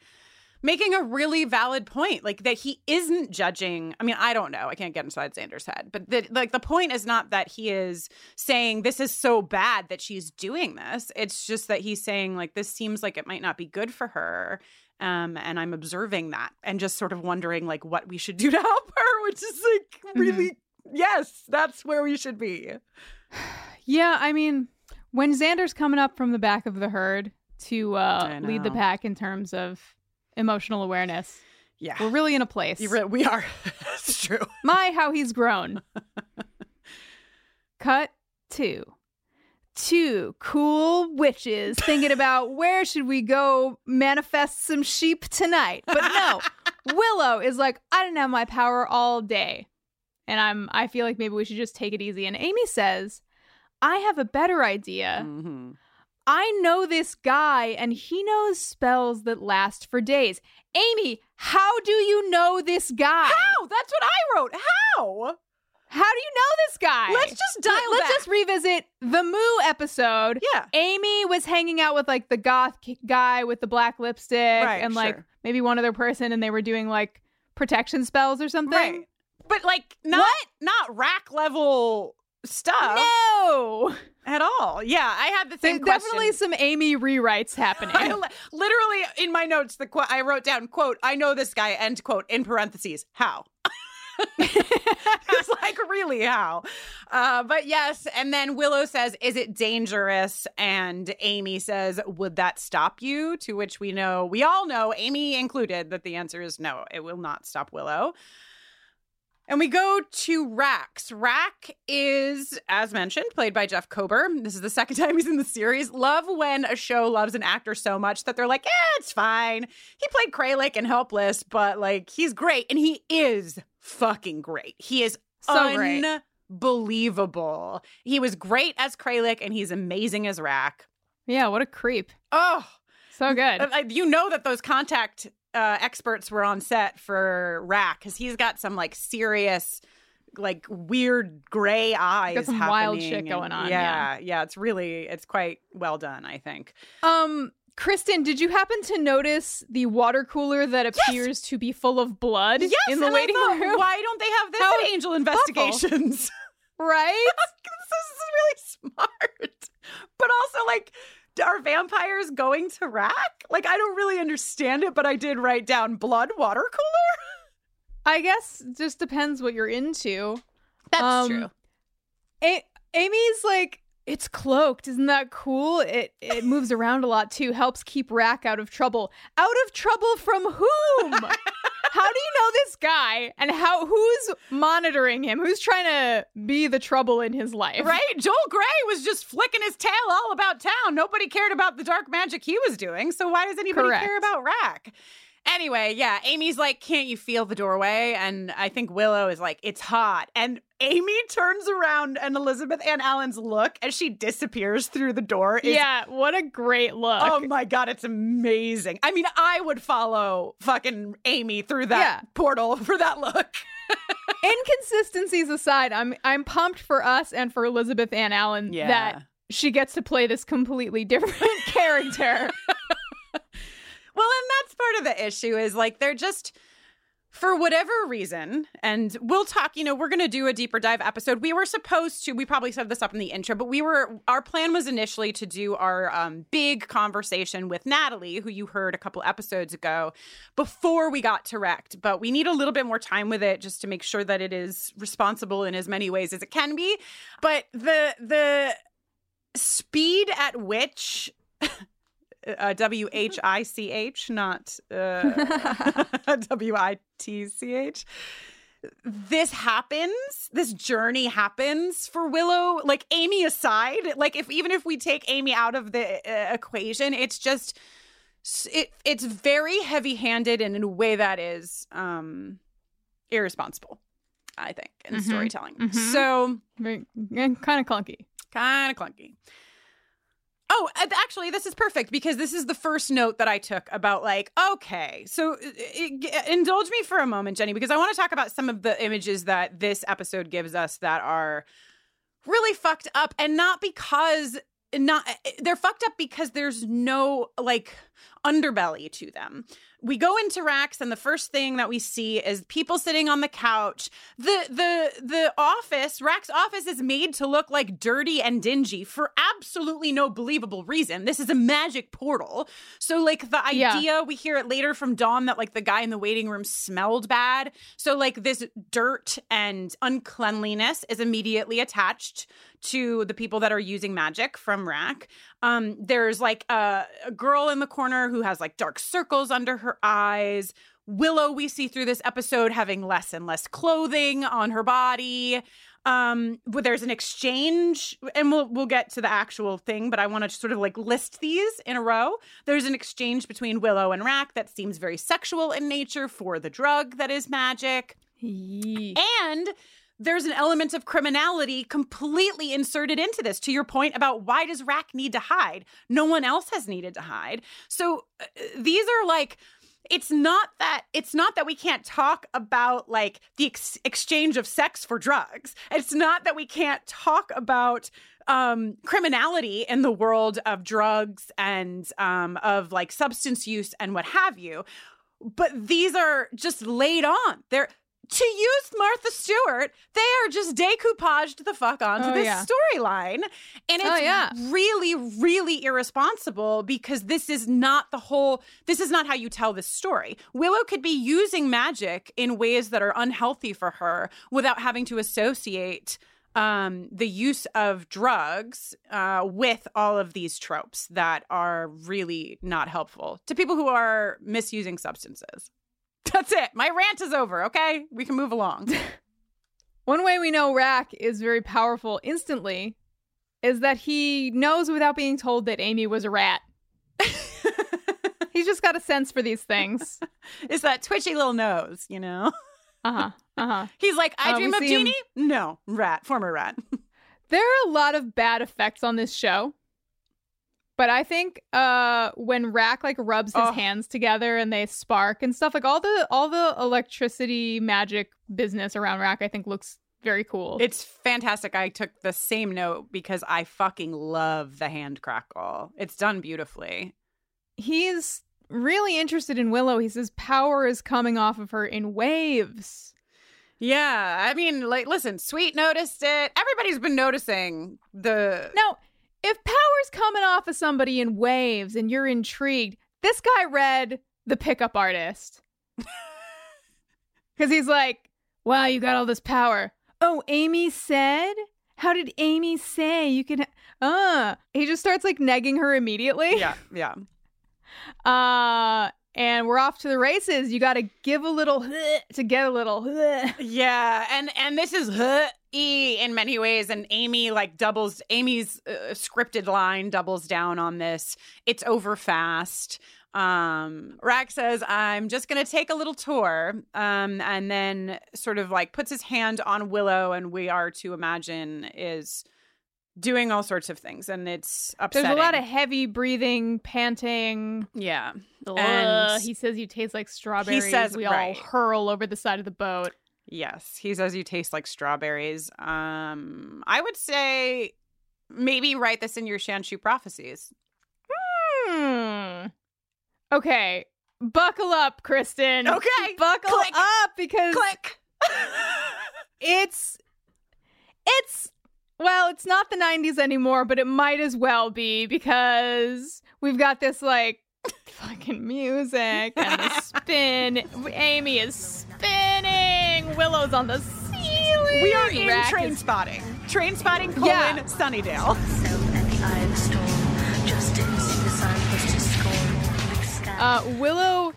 making a really valid point like that he isn't judging i mean i don't know i can't get inside xander's head but that like the point is not that he is saying this is so bad that she's doing this. It's just that he's saying like this seems like it might not be good for her um and i'm observing that and just sort of wondering like what we should do to help her which is like really mm-hmm. yes that's where we should be. Yeah i mean when xander's coming up from the back of the herd to uh lead the pack in terms of emotional awareness. Yeah. We're really in a place. Re- we are. It's true. My, how he's grown. Cut two. Two cool witches thinking about where should we go manifest some sheep tonight. But no, Willow is like, I didn't have my power all day. And I'm I feel like maybe we should just take it easy. And Amy says, I have a better idea. Mm-hmm. I know this guy and he knows spells that last for days. Amy, how do you know this guy? How? That's what I wrote. How? How do you know this guy? Let's just dial Let's back. just revisit the Moo episode. Yeah. Amy was hanging out with like the goth guy with the black lipstick right, and like sure. maybe one other person and they were doing like protection spells or something. Right. But like not What? not rack level stuff No. At all. Yeah, I had the same There's question. definitely some Amy rewrites happening. I literally in my notes the quote I wrote down quote I know this guy end quote in parentheses how it's like really how uh, but yes and then willow says is it dangerous and amy says would that stop you to which we know we all know amy included that the answer is no it will not stop willow and we go to Rack's. Rack is, as mentioned, played by Jeff Kober. This is the second time he's in the series. Love when a show loves an actor so much that they're like, eh, it's fine. He played Kralik and Helpless, but like, he's great. And he is fucking great. He is So great. unbelievable. He was great as Kralik and he's amazing as Rack. yeah, what a creep. Oh, So good. uh, you know that those contact uh, experts were on set for Rack because he's got some like serious, like weird gray eyes. some wild shit and- going on, Yeah, yeah, it's really it's quite well done. I think. Um, Kristin, did you happen to notice the water cooler that appears to be full of blood Yes, in the waiting thought, room? Why don't they have this How at Angel Investigations? Right? this is really smart. But also, like, are vampires going to rack? Like, I don't really understand it, but I did write down blood water cooler. I guess just depends what you're into. That's Um, true. A- Amy's like, it's cloaked. Isn't that cool? It it moves around a lot too. Helps keep Rack out of trouble. Out of trouble from whom? how do you know this guy? And how who's monitoring him? Who's trying to be the trouble in his life? Right? Joel Grey was just flicking his tail all about town. Nobody cared about the dark magic he was doing. So why does anybody Correct. care about Rack? Anyway, yeah, Amy's like, "Can't you feel the doorway?" And I think Willow is like, "It's hot." And Amy turns around and Elizabeth Anne Allen's look as she disappears through the door is yeah, what a great oh look. Oh my god, it's amazing. I mean, I would follow fucking Amy through that Yeah. portal for that look. Inconsistencies aside, I'm I'm pumped for us and for Elizabeth Anne Allen Yeah. that she gets to play this completely different character. Well, and that's part of the issue is like they're just for whatever reason, and we'll talk, you know, we're going to do a deeper dive episode. We were supposed to, we probably set this up in the intro, but we were, our plan was initially to do our um, big conversation with Natalie, who you heard a couple episodes ago, before we got to Wrecked. But we need a little bit more time with it just to make sure that it is responsible in as many ways as it can be. But the, the, speed at which uh, W H I C H, not uh, W I T C H. This happens. This journey happens for Willow. Like Amy aside, like if even if we take Amy out of the uh, equation, it's just it. It's very heavy-handed and in a way that is um irresponsible. I think in Mhm. storytelling. Mhm. So Very kind of clunky. kind of clunky. Oh, actually, this is perfect because this is the first note that I took about like, okay, so uh, uh, indulge me for a moment, Jenny, because I want to talk about some of the images that this episode gives us that are really fucked up, and not because not they're fucked up because there's no like underbelly to them. We go into Rack's and the first thing that we see is people sitting on the couch. The the the office, Rack's office is made to look like dirty and dingy for absolutely no believable reason. This is a magic portal. So like the Yeah. idea we hear it later from Dawn that like the guy in the waiting room smelled bad. So like this dirt and uncleanliness is immediately attached to the people that are using magic from Rack. Um, there's like a, a girl in the corner who has like dark circles under her eyes. Willow, we see through this episode having less and less clothing on her body. Um, but there's an exchange, and we'll we'll get to the actual thing, but I want to sort of like list these in a row. There's an exchange between Willow and Rack that seems very sexual in nature for the drug that is magic. Yee. And there's an element of criminality completely inserted into this to your point about why does Rack need to hide? No one else has needed to hide. So uh, these are like it's not that it's not that we can't talk about like the ex- exchange of sex for drugs. It's not that we can't talk about um criminality in the world of drugs and um of like substance use and what have you but these are just laid on. They're to use Martha Stewart, they are just decoupaged the fuck onto Oh, this yeah. storyline. And it's Oh, yeah. really, really irresponsible because this is not the whole, this is not how you tell this story. Willow could be using magic in ways that are unhealthy for her without having to associate um, the use of drugs uh, with all of these tropes that are really not helpful to people who are misusing substances. That's it. My rant is over. Okay, we can move along. One way we know Rack is very powerful instantly is that he knows without being told that Amy was a rat. He's just got a sense for these things. it's that twitchy little nose, you know. Uh huh. Uh huh. He's like, I Uh, dream of see him- Jeannie. No, rat, former rat. There are a lot of bad effects on this show. But I think uh when Rack like rubs his Oh. hands together and they spark and stuff like all the all the electricity magic business around Rack I think looks very cool. It's fantastic. I took the same note because I fucking love the hand crackle. It's done beautifully. He's really interested in Willow. He says power is coming off of her in waves. Yeah, I mean, like, listen, Sweet noticed it. Everybody's been noticing the. Now, if power's coming off of somebody in waves and you're intrigued, this guy read The Pickup Artist. Because he's like, wow, you got all this power. Oh, Amy said? How did Amy say you can? Uh, he just starts like negging her immediately. Yeah, yeah. Uh, and we're off to the races. You got to give a little to get a little. Yeah, and and this is e in many ways, and Amy like doubles Amy's uh, scripted line doubles down on this. It's over fast. Um, Rack says, "I'm just gonna take a little tour," um, and then sort of like puts his hand on Willow, and we are to imagine is doing all sorts of things, and it's upsetting. There's a lot of heavy breathing, panting. yeah, and he says you taste like strawberries. He says- we right. all hurl over the side of the boat. Yes, he says you taste like strawberries. Um, I would say maybe write this in your Shanshu prophecies. Hmm. Okay, buckle up, Kristin. Okay, buckle click, up because Click. it's it's well, it's not the 90s anymore, but it might as well be because we've got this like fucking music and the spin. Amy is spinning. Willow's on the ceiling. we are in Rack train is- spotting. Train spotting colon Yeah. Sunnydale. Myself at the eye of the storm. Just didn't see the signpost to scorn. Uh, Willow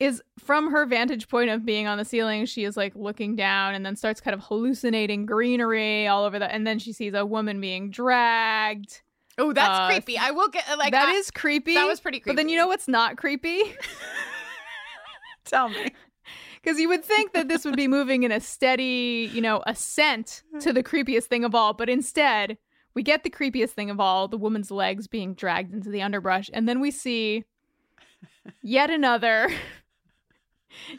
is from her vantage point of being on the ceiling. She is like looking down and then starts kind of hallucinating greenery all over the. And then she sees a woman being dragged. Oh, that's Uh, creepy. I will get like That I- is creepy. that was pretty But then you know what's not creepy? Tell me. Because you would think that this would be moving in a steady, you know, ascent to the creepiest thing of all. But instead, we get the creepiest thing of all the woman's legs being dragged into the underbrush. And then we see yet another.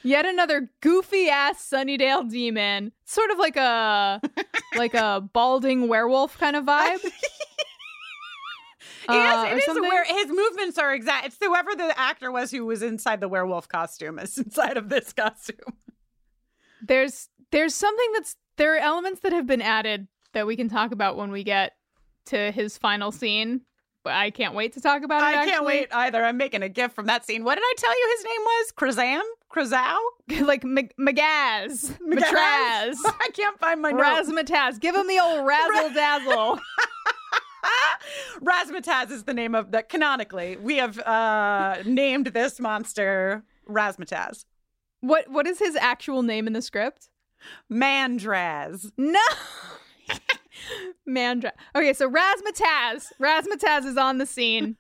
Yet another goofy ass Sunnydale demon, sort of like a like a balding werewolf kind of vibe. He has- Uh, it is where his movements are exact. It's whoever the actor was who was inside the werewolf costume is inside of this costume. there's there's something that's there are elements that have been added that we can talk about when we get to his final scene. But I can't wait to talk about it. I can't wait either. I'm making a gift from that scene. What did I tell you his name was? Krazam? Krazow? like Magaz, Matraz, I can't find my. Razzmatazz. Give him the old razzle dazzle. Razzmatazz is the name of the canonically. We have uh named this monster Razzmatazz. what what is his actual name in the script? Mandraz. No. Mandra. Okay, so Razzmatazz. Razzmatazz is on the scene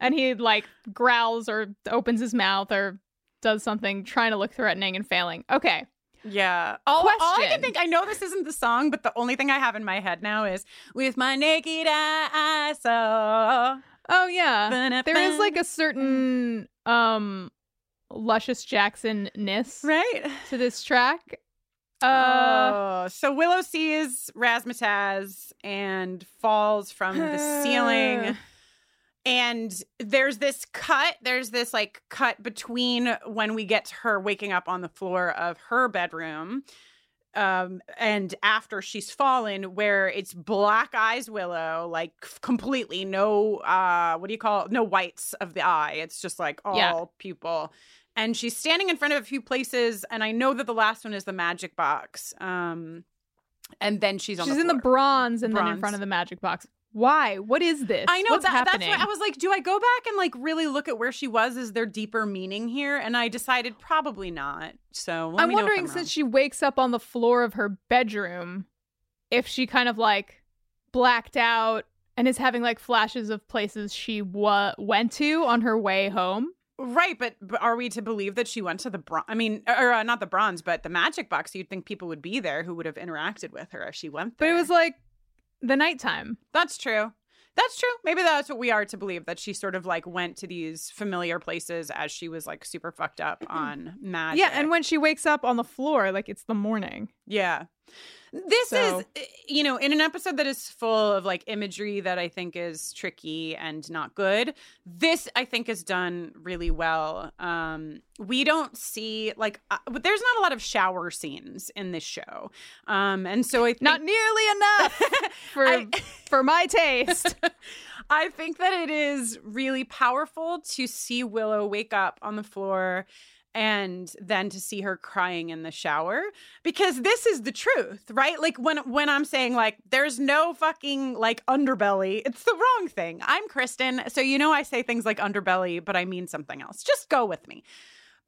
and he like growls or opens his mouth or does something trying to look threatening and failing. Okay. Yeah. All, all I can think, I know this isn't the song, but the only thing I have in my head now is with my naked eye, I saw. Oh yeah. Ba-da-ba. There is like a certain um luscious Jackson-ness Right? to this track. Uh oh, so Willow sees Razzmatazz and falls from the ceiling. And there's this cut, there's this like cut between when we get to her waking up on the floor of her bedroom um and after she's fallen where it's black eyes willow like completely no uh what do you call it? No whites of the eye. It's just like all Yeah. pupil. And she's standing in front of a few places and i know that the last one is the magic box um and then she's on she's the in the bronze and then in front of the magic box. Why? What is this? I know What's that, happening? that's what I was like. Do I go back and like really look at where she was? Is there deeper meaning here? And I decided probably not. So I'm wondering I'm since wrong. she wakes up on the floor of her bedroom, if she kind of like blacked out and is having like flashes of places she wa- went to on her way home. right, but, but are we to believe that she went to the bronze? I mean, or uh, not the bronze, but the magic box. You'd think people would be there who would have interacted with her as she went But it was like the nighttime. That's true. That's true. Maybe that's what we are to believe that she sort of like went to these familiar places as she was like super fucked up mm. on magic. Yeah, and when she wakes up on the floor, like it's the morning. Yeah. This So- is, eh, you know, in an episode that is full of like imagery that I think is tricky and not good. This I think is done really well. Um, we don't see like, uh, but there's not a lot of shower scenes in this show, um, and so I think, Not nearly enough for I- for my taste. I think that it is really powerful to see Willow wake up on the floor and then to see her crying in the shower because this is the truth right? Like when when i'm saying like there's no fucking like underbelly it's the wrong thing. I'm Kristin so you know i say things like underbelly but i mean something else. Just go with me.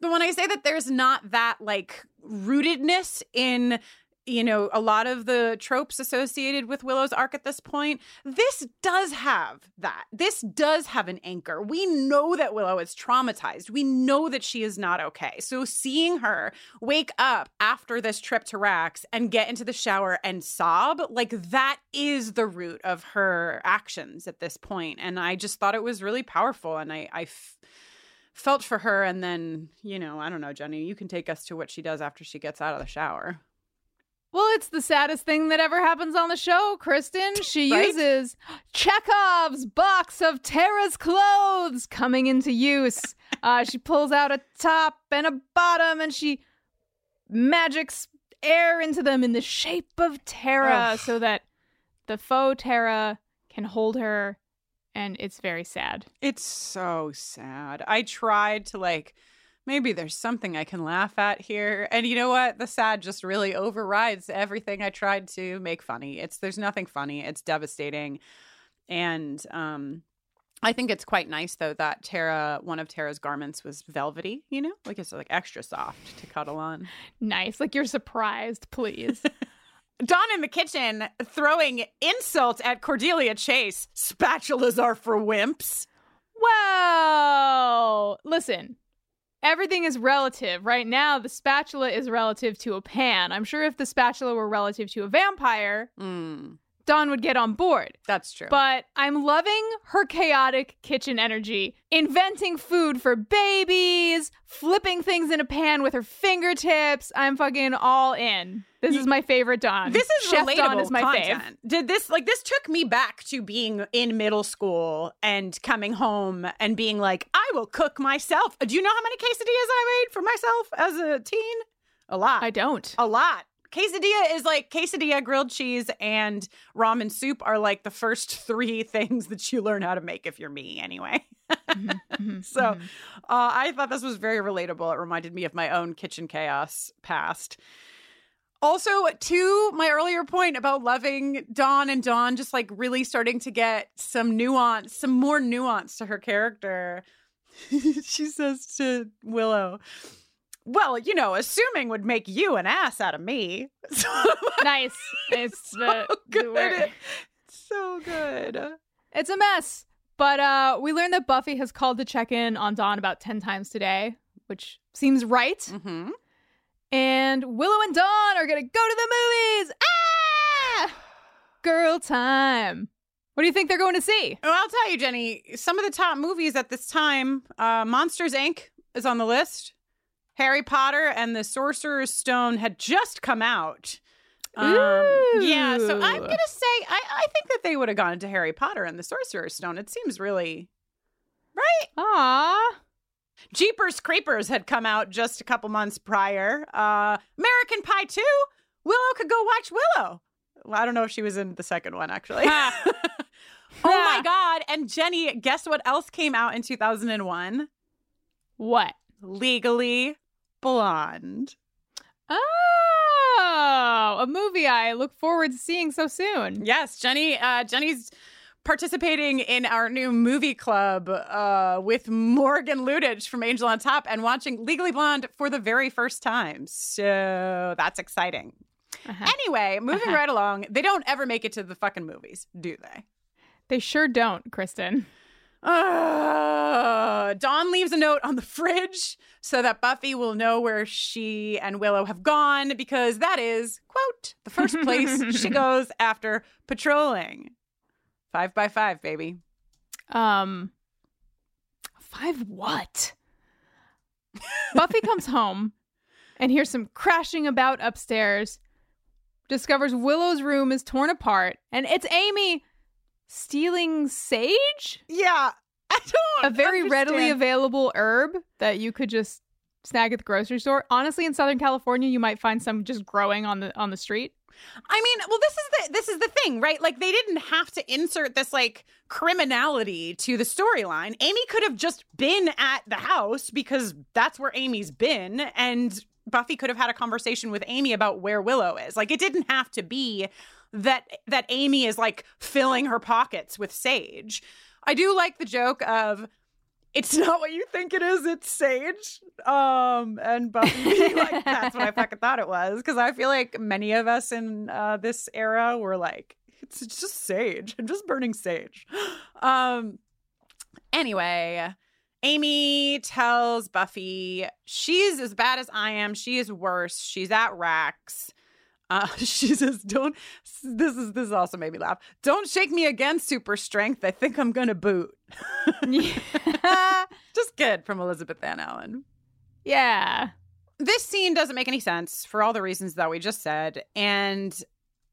But when i say that there's not that like rootedness in you know, a lot of the tropes associated with Willow's arc at this point, this does have that. This does have an anchor. We know that Willow is traumatized. We know that she is not okay. So seeing her wake up after this trip to Rack's and get into the shower and sob, like that is the root of her actions at this point. And I just thought it was really powerful. And I, I f- felt for her. And then, you know, I don't know, Jenny, you can take us to what she does after she gets out of the shower. Well, it's the saddest thing that ever happens on the show, Kristin. She Right? uses Chekhov's box of Tara's clothes coming into use. uh, she pulls out a top and a bottom and she magics air into them in the shape of Tara Ugh. so that the faux Tara can hold her. And it's very sad. It's so sad. I tried to like maybe there's something I can laugh at here. And you know what? The sad just really overrides everything I tried to make funny. It's there's nothing funny. It's devastating. And um I think it's quite nice though that Tara one of Tara's garments was velvety, you know? Like it's like extra soft to cuddle on. Nice. Like you're surprised, please. Dawn in the kitchen throwing insult at Cordelia Chase. Spatulas are for wimps. Well, listen. Everything is relative. Right now, the spatula is relative to a pan. I'm sure if the spatula were relative to a vampire, Mm, Dawn would get on board. that's true. But I'm loving her chaotic kitchen energy, inventing food for babies, flipping things in a pan with her fingertips. I'm fucking all in. This is my favorite Dawn. This is Chef relatable Dawn is my fave. Did this like this took me back to being in middle school and coming home and being like, I will cook myself. Do you know how many quesadillas I made for myself as a teen? A lot. I don't. a lot. Quesadilla is like quesadilla, grilled cheese, and ramen soup are like the first three things that you learn how to make if you're me, anyway. Mhm, So mhm. uh, I thought this was very relatable. It reminded me of my own kitchen chaos past. Also, to my earlier point about loving Dawn and Dawn just like really starting to get some nuance, some more nuance to her character. she says to Willow, Well, you know, assuming would make you an ass out of me. So nice. It's the, the good. word. so good. It's a mess. But uh, we learned that Buffy has called to check in on Dawn about 10 times today, which seems right. Mm-hmm. And Willow and Dawn are going to go to the movies. Ah! Girl time. What do you think they're going to see? Well, I'll tell you, Jenny, some of the top movies at this time, uh, Monsters Inc. is on the list. Harry Potter and the Sorcerer's Stone had just come out. Um, yeah, so I'm going to say, I, I think that they would have gone to Harry Potter and the Sorcerer's Stone. It seems really. Right? Aw. Jeepers Creepers had come out just a couple months prior. Uh, American Pie 2, Willow could go watch Willow. Well, I don't know if she was in the second one, actually. Oh my God. And Jenny, guess what else came out in 2001? What? Legally Blonde. Oh, a movie I look forward to seeing so soon. Yes, Jenny. Uh, Jenny's participating in our new movie club uh, with Morgan Ludich from Angel on Top and watching Legally Blonde for the very first time. So that's exciting. Uh-huh. Anyway, moving Uh-huh. right along, they don't ever make it to the fucking movies, do they? They sure don't, Kristin. Uh, Dawn leaves a note on the fridge so that Buffy will know where she and Willow have gone because that is, quote, the first place she goes after patrolling. Five by five, baby. Um, five what? Buffy comes home and hears some crashing about upstairs. Discovers Willow's room is torn apart, and it's Amy stealing sage, Yeah, I don't. a very readily available herb that you could just snag at the grocery store. Honestly, in Southern California, you might find some just growing on the on the street. I mean, well, this is the this is the thing, right? Like they didn't have to insert this like criminality to the storyline. Amy could have just been at the house because that's where Amy's been, and Buffy could have had a conversation with Amy about where Willow is. Like it didn't have to be that that Amy is like filling her pockets with sage. I do like the joke of it's not what you think it is, it's sage. Um and Buffy like that's what I fucking thought it was because I feel like many of us in uh this era were like it's just sage. I'm just burning sage. Um anyway, Amy tells Buffy she's as bad as I am. She is worse. She's at Rack's. Uh, she says, "Don't." This is this also made me laugh. Don't shake me again, super strength. I think I'm gonna boot. Just good from Elizabeth Anne Allen. yeah. This scene doesn't make any sense for all the reasons that we just said, and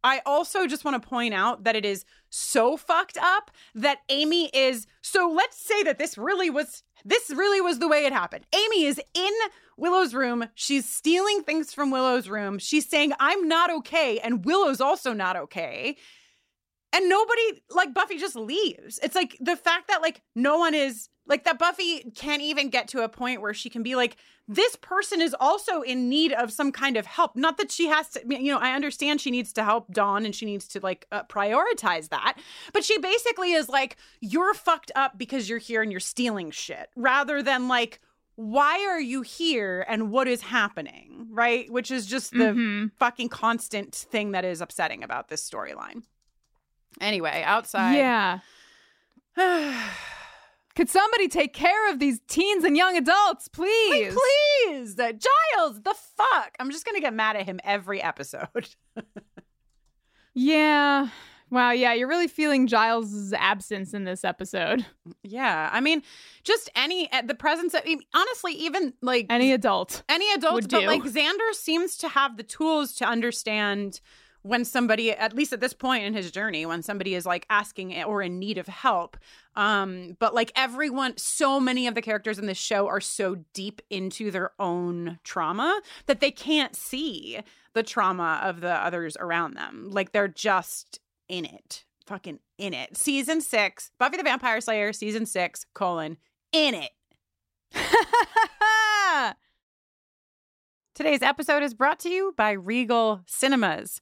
I also just want to point out that it is so fucked up that Amy is. So let's say that this really was. This really was the way it happened. Amy is in Willow's room. She's stealing things from Willow's room. She's saying, I'm not okay. And Willow's also not okay. And nobody, like Buffy, just leaves. It's like the fact that, like, no one is, like, that Buffy can't even get to a point where she can be like, this person is also in need of some kind of help. Not that she has to, you know, I understand she needs to help Dawn and she needs to, like, uh, prioritize that. But she basically is like, you're fucked up because you're here and you're stealing shit rather than, like, why are you here and what is happening, right? Which is just the Mhm. fucking constant thing that is upsetting about this storyline. Anyway, outside. Yeah. Could somebody take care of these teens and young adults, please? Please, uh, Giles, the fuck? I'm just gonna get mad at him every episode. Yeah. Wow, yeah, you're really feeling Giles's absence in this episode. yeah, I mean, just any uh, the presence of honestly, even like Any adult. any adult, but do. like Xander seems to have the tools to understand when somebody, at least at this point in his journey, when somebody is like asking or in need of help. Um, but like everyone, so many of the characters in this show are so deep into their own trauma that they can't see the trauma of the others around them. Like they're just in it, fucking in it. Season six, Buffy the Vampire Slayer, season six, colon, in it. Today's episode is brought to you by Regal Cinemas.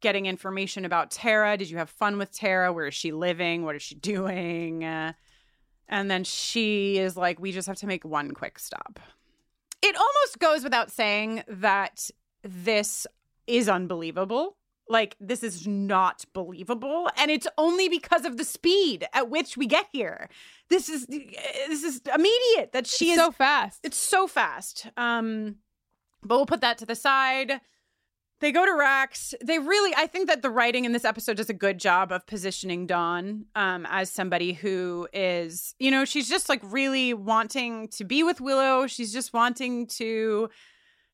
getting information about Tara. Did you have fun with Tara? Where is she living? What is she doing? Uh, and then she is like, we just have to make one quick stop. It almost goes without saying that this is unbelievable. Like, this is not believable. And it's only because of the speed at which we get here. This is this is immediate that she It's is so fast. It's so fast. Um, but we'll put that to the side. They go to Rack's. They really, I think that the writing in this episode does a good job of positioning Dawn um, as somebody who is, you know, she's just like really wanting to be with Willow. She's just wanting to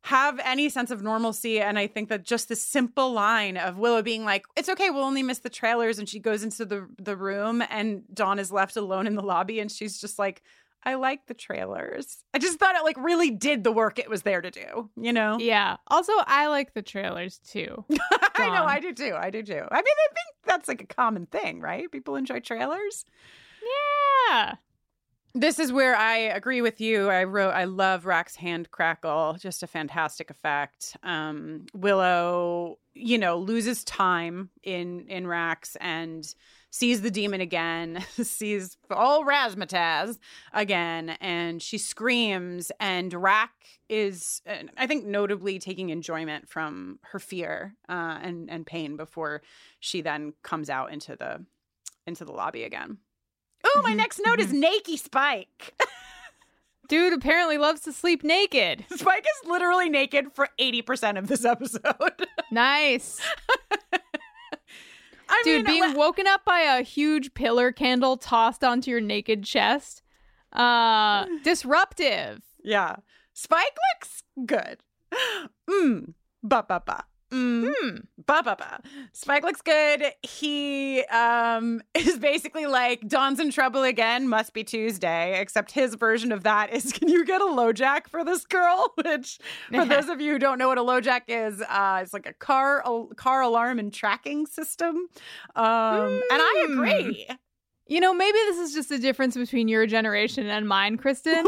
have any sense of normalcy. And I think that just the simple line of Willow being like, it's okay, we'll only miss the trailers. And she goes into the, the room and Dawn is left alone in the lobby. And she's just like, I like the trailers. I just thought it like really did the work it was there to do, you know? Yeah. Also, I like the trailers too. I know, I do too. I do too. I mean, I think that's like a common thing, right? People enjoy trailers. Yeah. This is where I agree with you. I wrote, I love Rack's hand crackle, just a fantastic effect. Um, Willow, you know, loses time in in Rax and sees the demon again, sees all razzmatazz again, and she screams. And Rack is, I think, notably taking enjoyment from her fear uh, and and pain before she then comes out into the into the lobby again. Oh, my next note is Nakey Spike. Dude apparently loves to sleep naked. Spike is literally naked for 80% of this episode. Nice. I Dude, mean, being woken up by a huge pillar candle tossed onto your naked chest. Uh disruptive. yeah. Spike looks good. Mm. Ba ba ba. Mm. Ba ba ba. Spike looks good. He um is basically like Dawn's in trouble again. Must be Tuesday. Except his version of that is, can you get a LoJack for this girl? Which, for those of you who don't know what a LoJack is, uh, it's like a car a car alarm and tracking system. Um, and I agree. You know, maybe this is just a difference between your generation and mine, Kristin.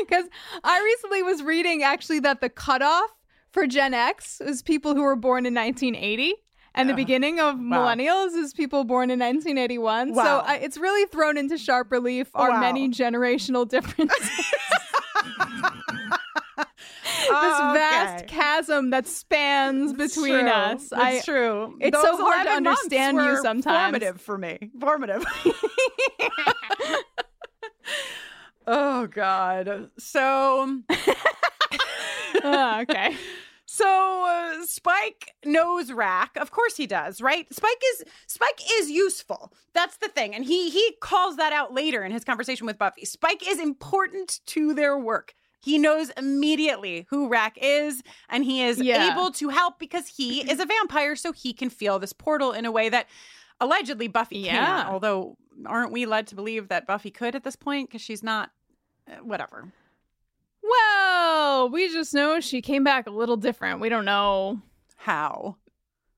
Because I recently was reading actually that the cutoff for Gen X is people who were born in 1980. And the beginning of Wow. millennials is people born in 1981. So Wow. I, it's really thrown into sharp relief our Wow. many generational differences. this Oh, vast okay. chasm that spans between us. It's I, true. It's Those so hard to understand you sometimes. Formative for me. Formative. oh God. So. Oh, okay. So uh, Spike knows Rack. Of course he does, right? Spike is Spike is useful. That's the thing. And he he calls that out later in his conversation with Buffy. Spike is important to their work. He knows immediately who Rack is and he is Yeah. able to help because he is a vampire so he can feel this portal in a way that allegedly Buffy Yeah. can't. Although aren't we led to believe that Buffy could at this point cuz she's not uh, whatever. Well, we just know she came back a little different. We don't know. How?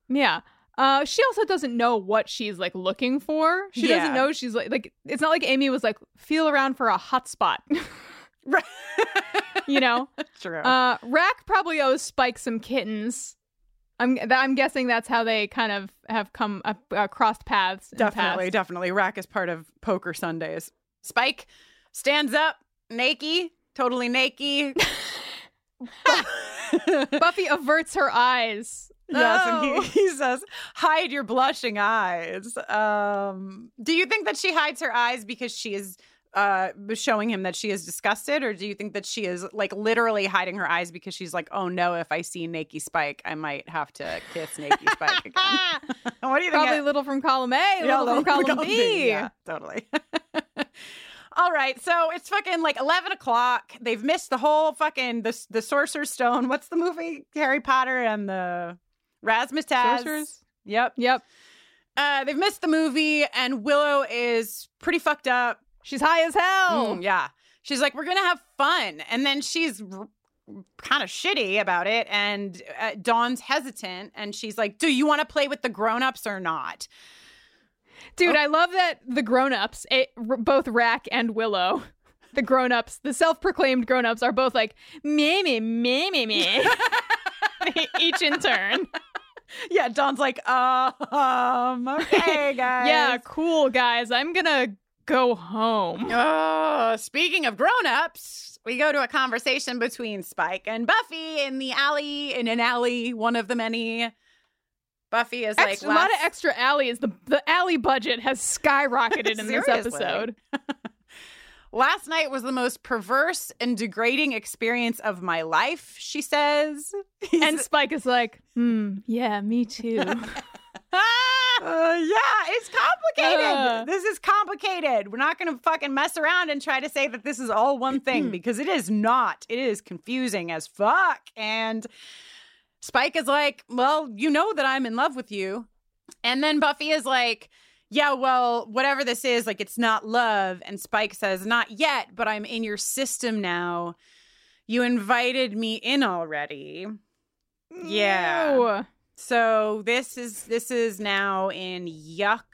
Yeah. Uh, she also doesn't know what she's like looking for. She Yeah. doesn't know she's like like it's not like Amy was like feel around for a hot spot. Right. you know. True. Uh, Rack probably owes Spike some kittens. I'm I'm guessing that's how they kind of have come up, uh, crossed paths. Definitely, definitely. Rack is part of Poker Sundays. Spike stands up, naked, totally naked. Buffy averts her eyes. Yes, No. and he, he says, "Hide your blushing eyes." Um, do you think that she hides her eyes because she is uh showing him that she is disgusted or do you think that she is like literally hiding her eyes because she's like oh no if i see nakey spike i might have to kiss nakey spike again what do you think Probably little from column A, Yeah, little from column B. Yeah, totally. All right, so it's fucking like eleven o'clock. They've missed the whole fucking the the Sorcerer's Stone. What's the movie? Harry Potter and the Razzmatazz. Sorcerers? Yep, yep. Uh, they've missed the movie, and Willow is pretty fucked up. She's high as hell. Mm, yeah, she's like, we're gonna have fun, and then she's. R- kind of shitty about it and uh, Dawn's hesitant and she's like do you want to play with the grown-ups or not Dude, I love that the grown-ups, eh, r- both Rack and Willow, the grown-ups, the self-proclaimed grown-ups are both like me me me me me. Each in turn. yeah, Dawn's like, um, okay, guys. Yeah, cool guys. I'm going to go home. Oh, speaking of grown-ups, we go to a conversation between Spike and Buffy in the alley, in an alley, one of the many. Buffy is like Extra, a lot of extra alleys. The the alley budget has skyrocketed in this episode. Last night was the most perverse and degrading experience of my life, she says. and Spike is like, hmm, yeah, me too. Uh, yeah, it's complicated. Uh. this is complicated. We're not going to fucking mess around and try to say that this is all one thing because it is not. It is confusing as fuck. And Spike is like, Well, you know that I'm in love with you. And then Buffy is like, Yeah, well, whatever this is, like, it's not love. And Spike says, Not yet, but I'm in your system now. You invited me in already. Yeah. So this is this is now in yuck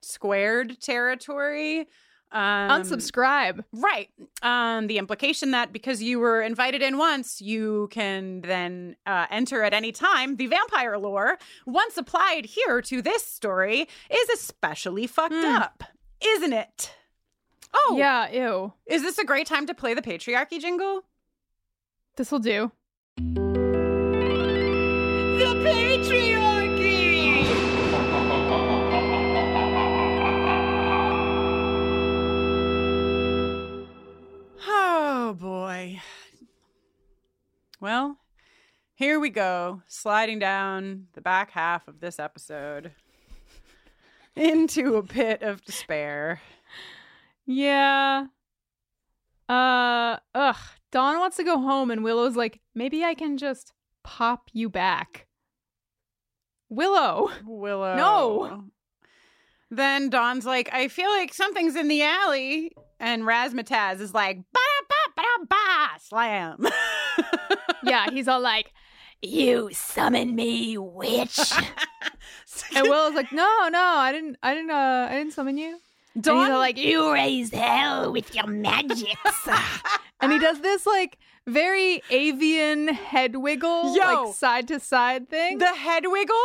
squared territory. Um, Unsubscribe. Right. Um, the implication that because you were invited in once, you can then uh, enter at any time. The vampire lore, once applied here to this story, is especially fucked up, isn't it? Oh, Yeah, ew. Is this a great time to play the patriarchy jingle? This will do. Boy. Well, here we go, sliding down the back half of this episode into a pit of despair. Yeah. Uh ugh. Dawn wants to go home and Willow's like, maybe I can just pop you back. Willow. Willow. No. Then Dawn's like, I feel like something's in the alley. And Razzmatazz is like, ba ba ba ba slam. Yeah, he's all like, You summon me, witch. and Willow's like, no, no, I didn't, I didn't, uh, I didn't summon you. And he's all like, You raise hell with your magics. and he does this like very avian head wiggle, Yo. like side to side thing. the head wiggle,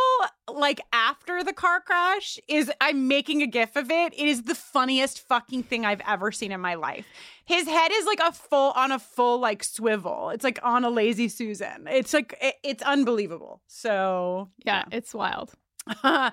like after the car crash, is I'm making a gif of it. It is the funniest fucking thing I've ever seen in my life. His head is like a full on a full like swivel. It's like on a lazy Susan. It's like it- it's unbelievable. So yeah, it's wild. Dawn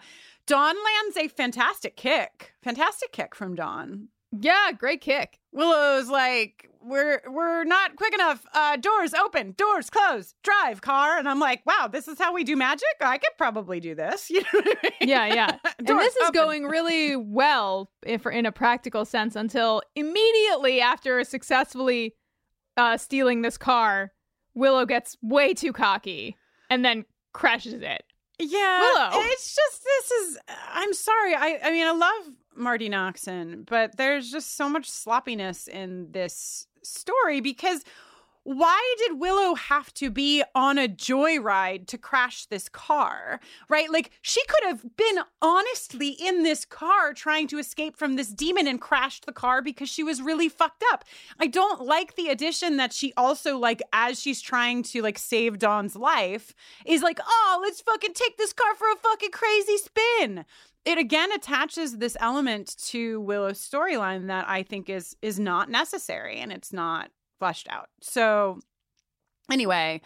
lands a fantastic kick. Fantastic kick from Dawn. Yeah, great kick. Willow's like, we're we're not quick enough. Uh, doors open, doors close, Drive car, and I'm like, wow, this is how we do magic. I could probably do this. You know what I mean? Yeah, yeah. and this is open. going really well if in a practical sense until immediately after successfully uh, stealing this car, Willow gets way too cocky and then crashes it. Yeah, Willow. It's just this is. I'm sorry. I I mean, I love Marti Noxon, but there's just so much sloppiness in this story because why did Willow have to be on a joyride to crash this car? Right? Like she could have been honestly in this car trying to escape from this demon and crashed the car because she was really fucked up. I don't like the addition that she also like as she's trying to like save Dawn's life is like, "Oh, let's fucking take this car for a fucking crazy spin." It again attaches this element to Willow's storyline that I think is is not necessary and it's not fleshed out. So, anyway,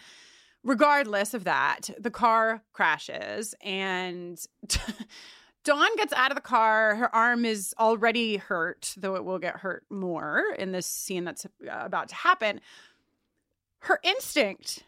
regardless of that, the car crashes and Dawn gets out of the car. Her arm is already hurt, though it will get hurt more in this scene that's uh, about to happen. Her instinct.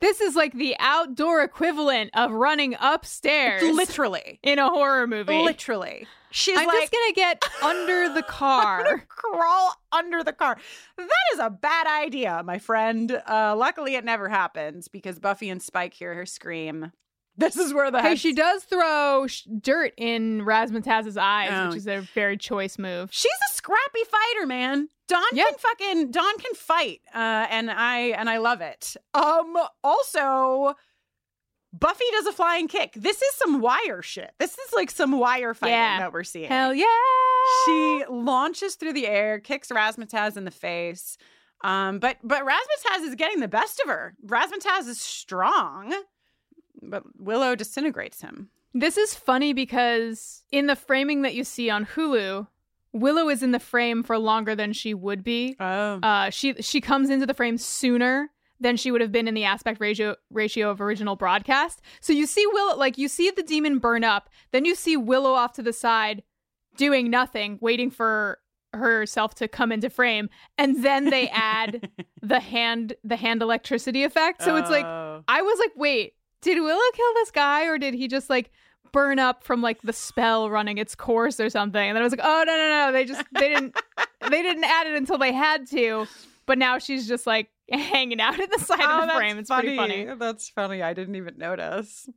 This is like the outdoor equivalent of running upstairs. Literally. In a horror movie. Literally. She's like. I'm like, just gonna get under the car. crawl under the car. That is a bad idea, my friend. Uh, luckily, it never happens because Buffy and Spike hear her scream. This is where the Hey, heads- she does throw sh- dirt in Razzmatazz's eyes, Oh. which is a very choice move. She's a scrappy fighter, man. Dawn can fucking Dawn can fight, uh, and I and I love it. Um, also, Buffy does a flying kick. This is some wire shit. This is like some wire fighting Yeah. that we're seeing. Hell yeah! She launches through the air, kicks Razzmatazz in the face. Um, but but Razzmatazz is getting the best of her. Razzmatazz is strong, but Willow disintegrates him. This is funny because in the framing that you see on Hulu, Willow is in the frame for longer than she would be. Oh. Uh, she she comes into the frame sooner than she would have been in the aspect ratio ratio of original broadcast. So you see Willow like you see the demon burn up, then you see Willow off to the side doing nothing, waiting for herself to come into frame, and then they add the hand the hand electricity effect. So it's like Oh. I was like, wait, did Willow kill this guy or did he just like burn up from like the spell running its course or something? And then I was like, oh no no no, they just they didn't they didn't add it until they had to. But now she's just like hanging out in the side Oh, of the frame. It's pretty funny. That's funny. I didn't even notice.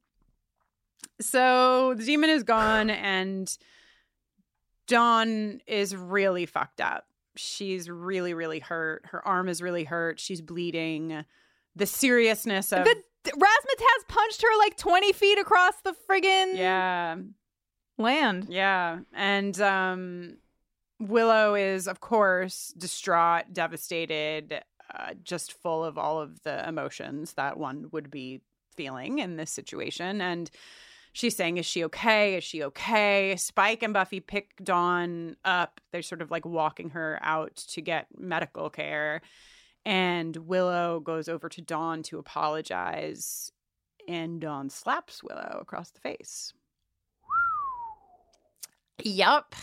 So the demon is gone, and Dawn is really fucked up. She's really, really hurt. Her arm is really hurt. She's bleeding. The seriousness of The Razzmatazz punched her like 20 feet across the friggin' yeah land. Yeah. And um Willow is of course distraught, devastated, uh, just full of all of the emotions that one would be feeling in this situation and she's saying is she okay? Is she okay? Spike and Buffy pick Dawn up. They're sort of like walking her out to get medical care. And Willow goes over to Dawn to apologize and Dawn slaps Willow across the face. yep.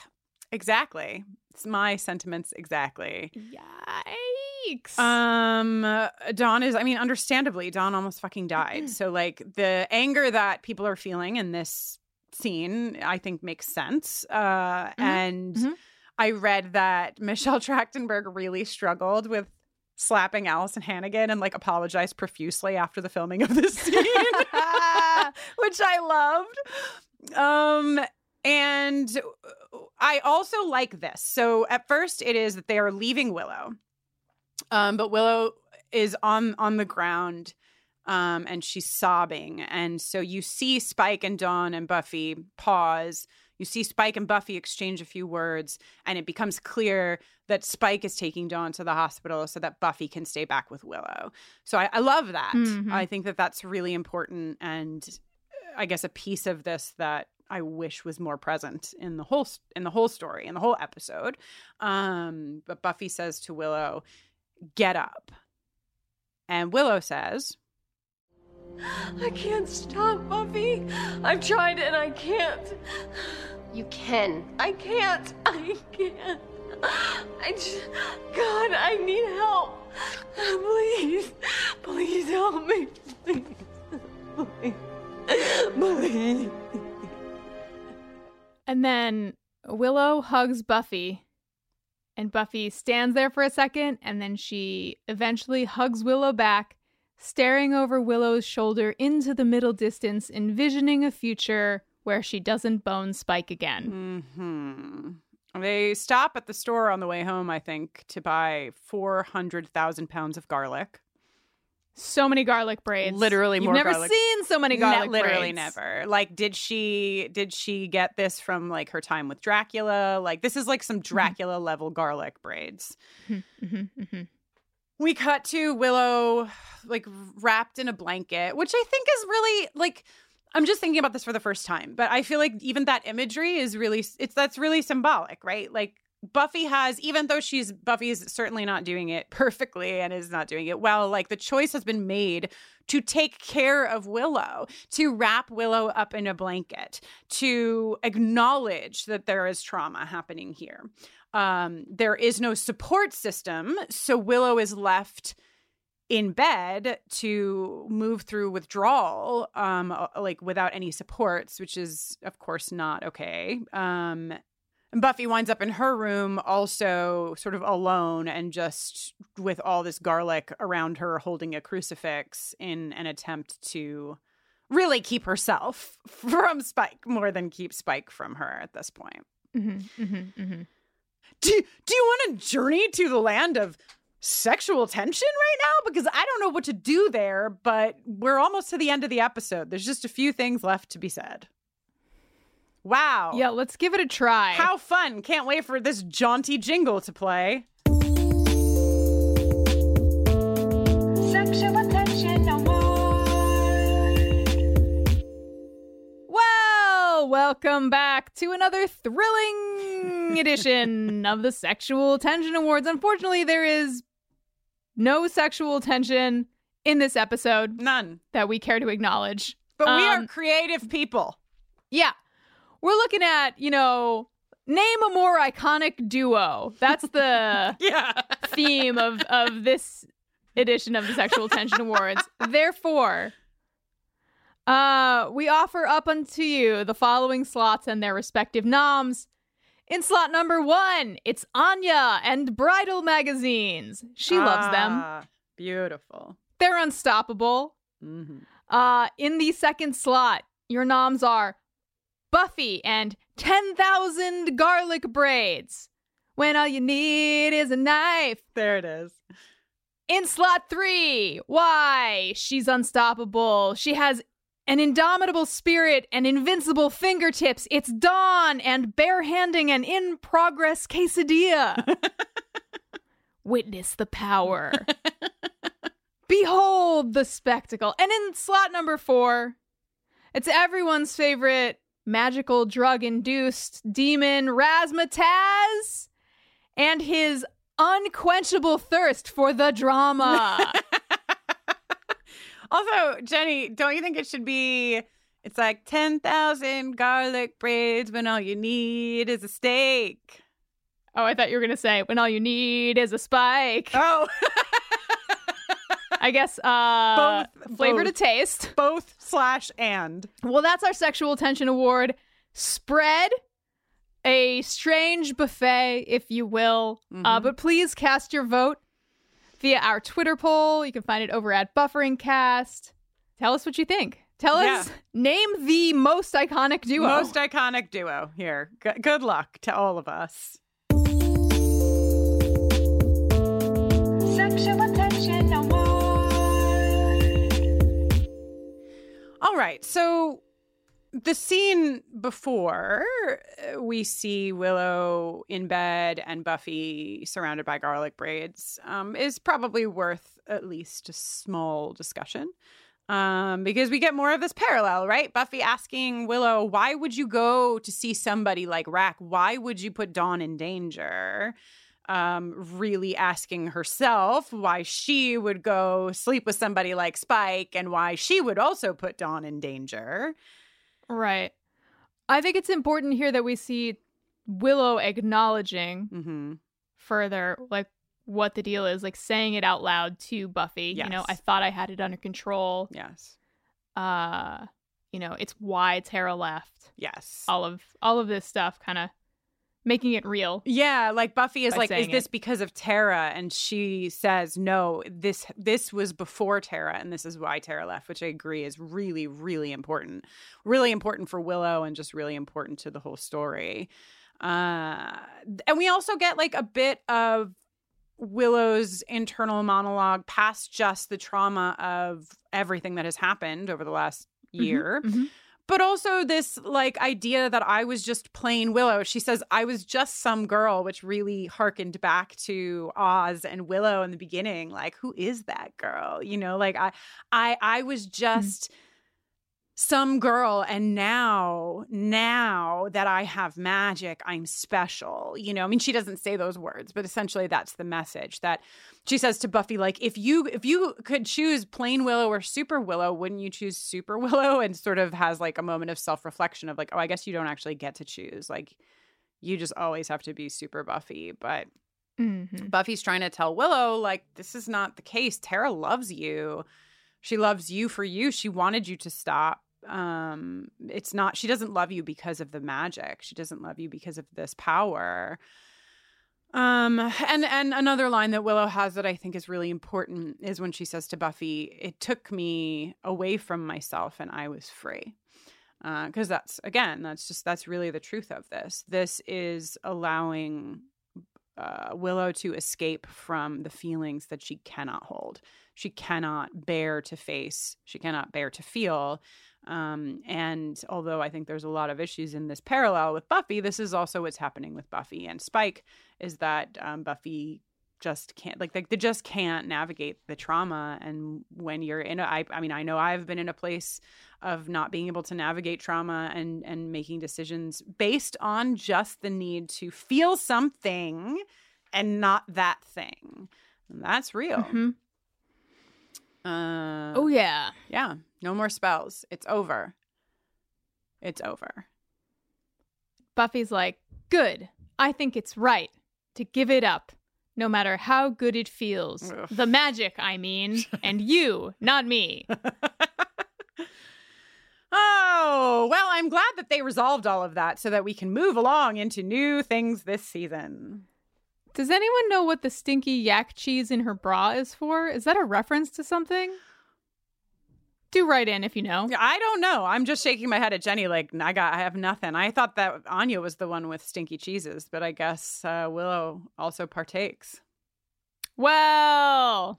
Exactly. It's my sentiments exactly. Yikes. Um Dawn is I mean understandably Dawn almost fucking died. so like the anger that people are feeling in this scene I think makes sense. Uh and I read that Michelle Trachtenberg really struggled with slapping Alyson Hannigan and like apologized profusely after the filming of this scene, which I loved. Um, and I also like this. So at first, it is that they are leaving Willow, um, but Willow is on on the ground. Um, and she's sobbing. And so you see Spike and Dawn and Buffy pause. You see Spike and Buffy exchange a few words, and it becomes clear that Spike is taking Dawn to the hospital so that Buffy can stay back with Willow. So I, I love that. Mhm. I think that that's really important, and I guess a piece of this that I wish was more present in the whole in the whole story in the whole episode. Um, but Buffy says to Willow, "Get up," and Willow says, I can't stop, Buffy. I've tried and I can't. You can. I can't. I can't. I just, God, I need help. Please, please help me. Please, please, please. And then Willow hugs Buffy, and Buffy stands there for a second, and then she eventually hugs Willow back, staring over Willow's shoulder into the middle distance, envisioning a future where she doesn't bone Spike again. Hmm. They stop at the store on the way home, I think, to buy 400,000 pounds of garlic. So many garlic braids. Literally You've never garlic. seen so many Ne- garlic literally braids. never. Like did she did she get this from like her time with Dracula? Like this is like some Mm-hmm. Dracula level garlic braids. Mhm, mhm. We cut to Willow like wrapped in a blanket, which I think is really like I'm just thinking about this for the first time, but I feel like even that imagery is really it's that's really symbolic, right? Like Buffy has, even though she's Buffy is certainly not doing it perfectly and is not doing it well, like the choice has been made to take care of Willow, to wrap Willow up in a blanket, to acknowledge that there is trauma happening here. Um, there is no support system, so Willow is left in bed to move through withdrawal um like without any supports which is of course not okay um and Buffy winds up in her room also sort of alone and just with all this garlic around her holding a crucifix in an attempt to really keep herself from Spike more than keep Spike from her at this point. Mm-hmm, mm-hmm, mm-hmm. Do, do you want to journey to the land of sexual tension right now? Because I don't know what to do there, but we're almost to the end of the episode. There's just a few things left to be said. Wow. Yeah, let's give it a try. How fun. Can't wait for this jaunty jingle to play. Sexual attention Well, welcome back to another thrilling edition of the Sexual Tension Awards. Unfortunately, there is no sexual tension in this episode. None. That we care to acknowledge. But we Um, are creative people. Yeah. We're looking at, you know, name a more iconic duo. That's the yeah. theme of of this edition of the Sexual Tension Awards. Therefore, uh, we offer up unto you the following slots and their respective noms. In slot number one, it's Anya and Bridal magazines. She loves them. Ah, Beautiful. They're unstoppable. Mhm. Uh, in the second slot, your noms are Buffy and 10,000 garlic braids. When all you need is a knife. There it is. In slot three, why? She's unstoppable. She has an indomitable spirit and invincible fingertips. It's Dawn and barehanding an in progress quesadilla. Witness the power. Behold the spectacle. And in slot number four, it's everyone's favorite magical drug induced demon Razzmatazz and his unquenchable thirst for the drama. Also, Jenny, don't you think it should be? It's like 10,000 garlic braids when all you need is a steak. oh, I thought you were going to say, when all you need is a spike. Oh, I guess uh, Both- flavor both. to taste. both slash and. Well, that's our Sexual Tension Award. Spread a strange buffet, if you will. Uh, but please cast your vote via our Twitter poll. You can find it over at Bufferingcast. Tell us what you think. Tell us, Yeah. name the most iconic duo. Most iconic duo here. G- good luck to all of us. All right. So the scene before uh, we see Willow in bed and Buffy surrounded by garlic braids um, is probably worth at least a small discussion. Um, because we get more of this parallel, right? Buffy asking Willow, why would you go to see somebody like Rack? Why would you put Dawn in danger? Um, really asking herself why she would go sleep with somebody like Spike and why she would also put Dawn in danger. Right. I think it's important here that we see Willow acknowledging Mm-hmm. further, like, what the deal is, like saying it out loud to Buffy. You know, I thought I had it under control. Yes. Uh, you know, it's why Tara left. Yes. All of all of this stuff kind of making it real. Yeah, like Buffy is like, is this it. because of Tara? And she says, no, this this was before Tara, and this is why Tara left, which I agree is really, really important. Really important for Willow and just really important to the whole story. Uh and we also get like a bit of Willow's internal monologue past just the trauma of everything that has happened over the last year Mhm. But also this like idea that I was just plain Willow. She says I was just some girl, which really harkened back to Oz and Willow in the beginning. Like, who is that girl? You know, like I, I, I was mm-hmm. just some girl and now now that i have magic i'm special you know? I mean she doesn't say those words but essentially that's the message that she says to buffy like if you if you could choose plain willow or super willow wouldn't you choose super willow? And sort of has like a moment of self-reflection of like oh i guess you don't actually get to choose. Like you just always have to be super buffy. But Mm-hmm. buffy's trying to tell willow like this is not the case. Tara loves you. She loves you for you. She wanted you to stop um it's not she doesn't love you because of the magic. She doesn't love you because of this power. Um and and another line that willow has that i think is really important is when she says to buffy it took me away from myself and i was free. Uh, because that's again that's just that's really the truth of this. This is allowing uh, willow to escape from the feelings that she cannot hold. She cannot bear to face she cannot bear to feel um, and although I think there's a lot of issues in this parallel with Buffy, this is also what's happening with Buffy. And Spike is that um, Buffy just can't like, like they just can't navigate the trauma. And when you're in a I, I mean I know I've been in a place of not being able to navigate trauma and and making decisions based on just the need to feel something and not that thing. And that's real. Mhm. uh, Oh yeah. yeah, no more spells. It's over. It's over. Buffy's like, "Good. I think it's right to give it up, no matter how good it feels. The magic, I mean, and you, not me." Oh, well, I'm glad that they resolved all of that so that we can move along into new things this season. Does anyone know what the stinky yak cheese in her bra is for? Is that a reference to something? Do write in if you know. I don't know. I'm just shaking my head at Jenny like I got I have nothing. I thought that Anya was the one with stinky cheeses, but I guess uh, Willow also partakes. Well,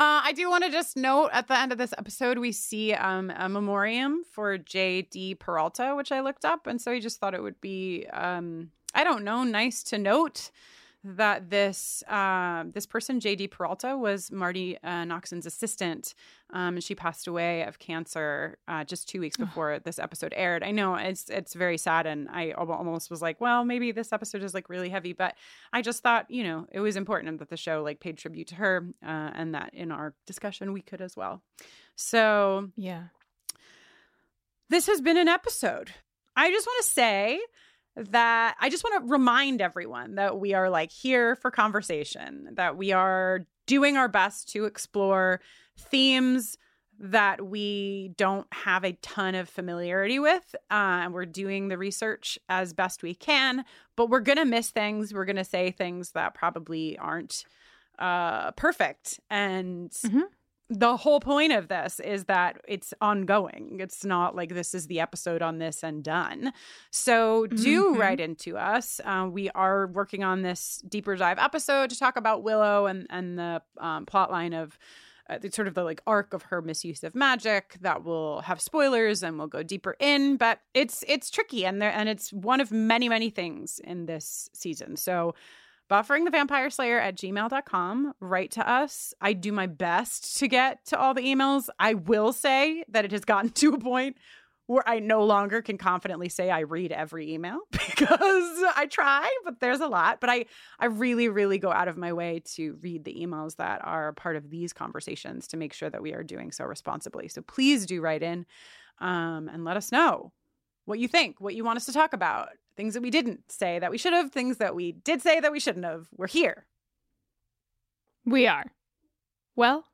Uh, I do want to just note at the end of this episode, we see um, a memoriam for J.D. Peralta, which I looked up. And so I just thought it would be, um, I don't know, nice to note that this uh, this person, J.D. Peralta, was Marti uh, Noxon's assistant. Um, and she passed away of cancer uh, just two weeks before this episode aired. I know it's it's very sad, and I almost was like, well, maybe this episode is like really heavy, but I just thought, you know, it was important that the show like paid tribute to her, uh, and that in our discussion we could as well. So yeah. this has been an episode. I just want to say that I just want to remind everyone that we are like here for conversation, that we are doing our best to explore themes that we don't have a ton of familiarity with. Uh, and we're doing the research as best we can, but we're going to miss things. We're going to say things that probably aren't uh, perfect. And the whole point of this is that it's ongoing. It's not like this is the episode on this and done. So do Mhm. write into us. Uh, we are working on this deeper dive episode to talk about Willow and and the um, plot line of. Uh, the sort of the like arc of her misuse of magic that will have spoilers and we'll go deeper in but it's it's tricky and there and it's one of many many things in this season so buffering the vampire slayer at gmail.com write to us. I do my best to get to all the emails. I will say that it has gotten to a point where i no longer can confidently say i read every email because i try but there's a lot. But i i really really go out of my way to read the emails that are part of these conversations to make sure that we are doing so responsibly. So please do write in um, and let us know what you think, what you want us to talk about, things that we didn't say that we should have, things that we did say that we shouldn't have. We're here. We are. Well,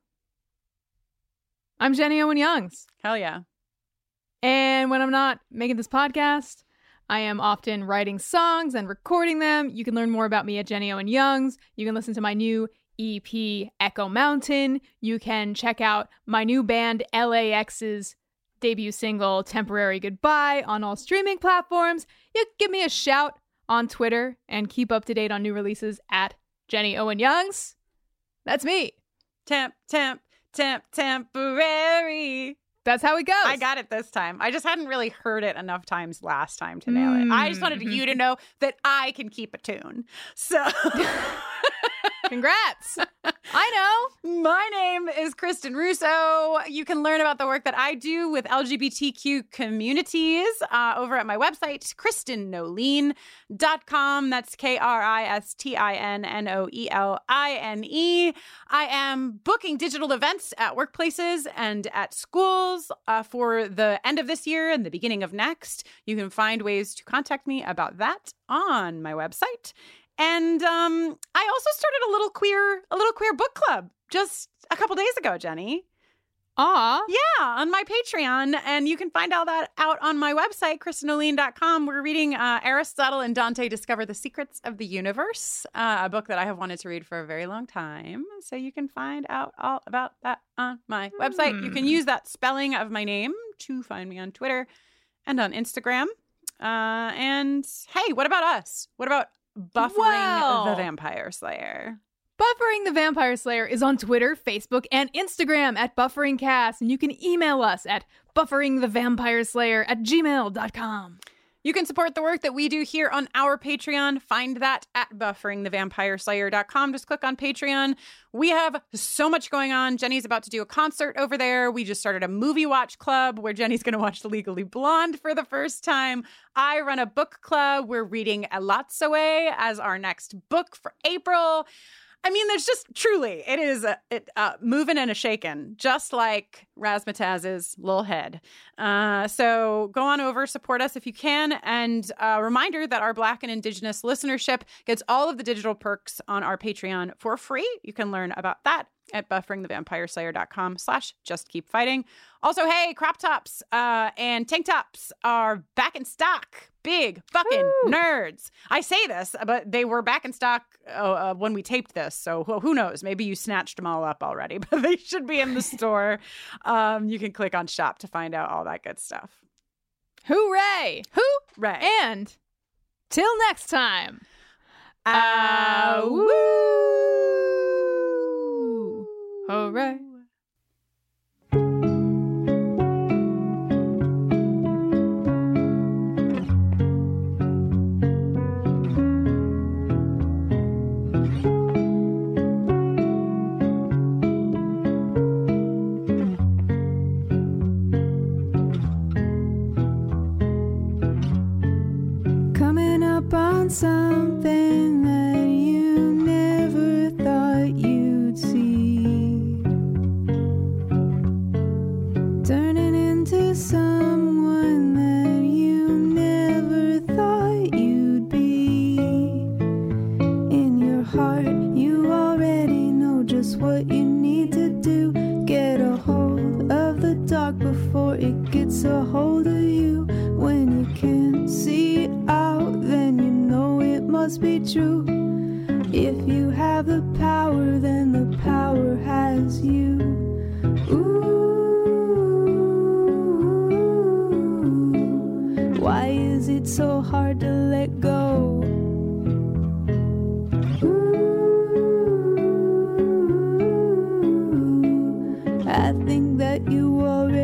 I'm Jenny Owen Youngs. Hell yeah. And when I'm not making this podcast, I am often writing songs and recording them. You can learn more about me at Jenny Owen Youngs. You can listen to my new EP, Echo Mountain. You can check out my new band, LAX's debut single, Temporary Goodbye, on all streaming platforms. You give me a shout on Twitter and keep up to date on new releases at Jenny Owen Youngs. That's me. Temp, temp, temp, temporary. That's how it goes. I got it this time. I just hadn't really heard it enough times last time to nail it. I just wanted you to mm. know that I can keep a tune. So Congrats. I know. My name is Kristin Russo. You can learn about the work that I do with LGBTQ communities uh, over at my website, KristinNoeline.com. That's K R I S T I N N O E L I N E. I am booking digital events at workplaces and at schools uh, for the end of this year and the beginning of next. You can find ways to contact me about that on my website. And um, I also started a little queer, a little queer book club just a couple days ago, Jenny. Ah, yeah, on my Patreon, and you can find all that out on my website, KristinNoeline.com. We're reading uh, Aristotle and Dante Discover the Secrets of the Universe, uh, a book that I have wanted to read for a very long time. So you can find out all about that on my website. You can Hmm. use that spelling of my name to find me on Twitter and on Instagram. Uh, and hey, what about us? What about buffering Well. the Vampire Slayer? Buffering the Vampire Slayer is on Twitter, Facebook, and Instagram at BufferingCast, and you can email us at bufferingthevampireslayer at gmail.com. You can support the work that we do here on our Patreon. Find that at bufferingthevampireslayer.com. Just click on Patreon. We have so much going on. Jenny's about to do a concert over there. We just started a movie watch club where Jenny's going to watch Legally Blonde for the first time. I run a book club. We're reading Elatsoe as our next book for April. I mean, there's just truly, it is a, it, uh, moving and a shaking, just like Razzmatazz's little head. Uh, so go on over, support us if you can. And a reminder that our Black and Indigenous listenership gets all of the digital perks on our Patreon for free. You can learn about that at bufferingthevampireslayer.com slash just keep fighting. Also, hey, crop tops uh, and tank tops are back in stock. Big fucking nerds. I say this, but they were back in stock uh, uh, when we taped this. So who who knows? Maybe you snatched them all up already, but they should be in the store. Um, you can click on shop to find out all that good stuff. Hooray! Hooray! And till next time. Ah, woo! Hooray. Coming up on something I think that you already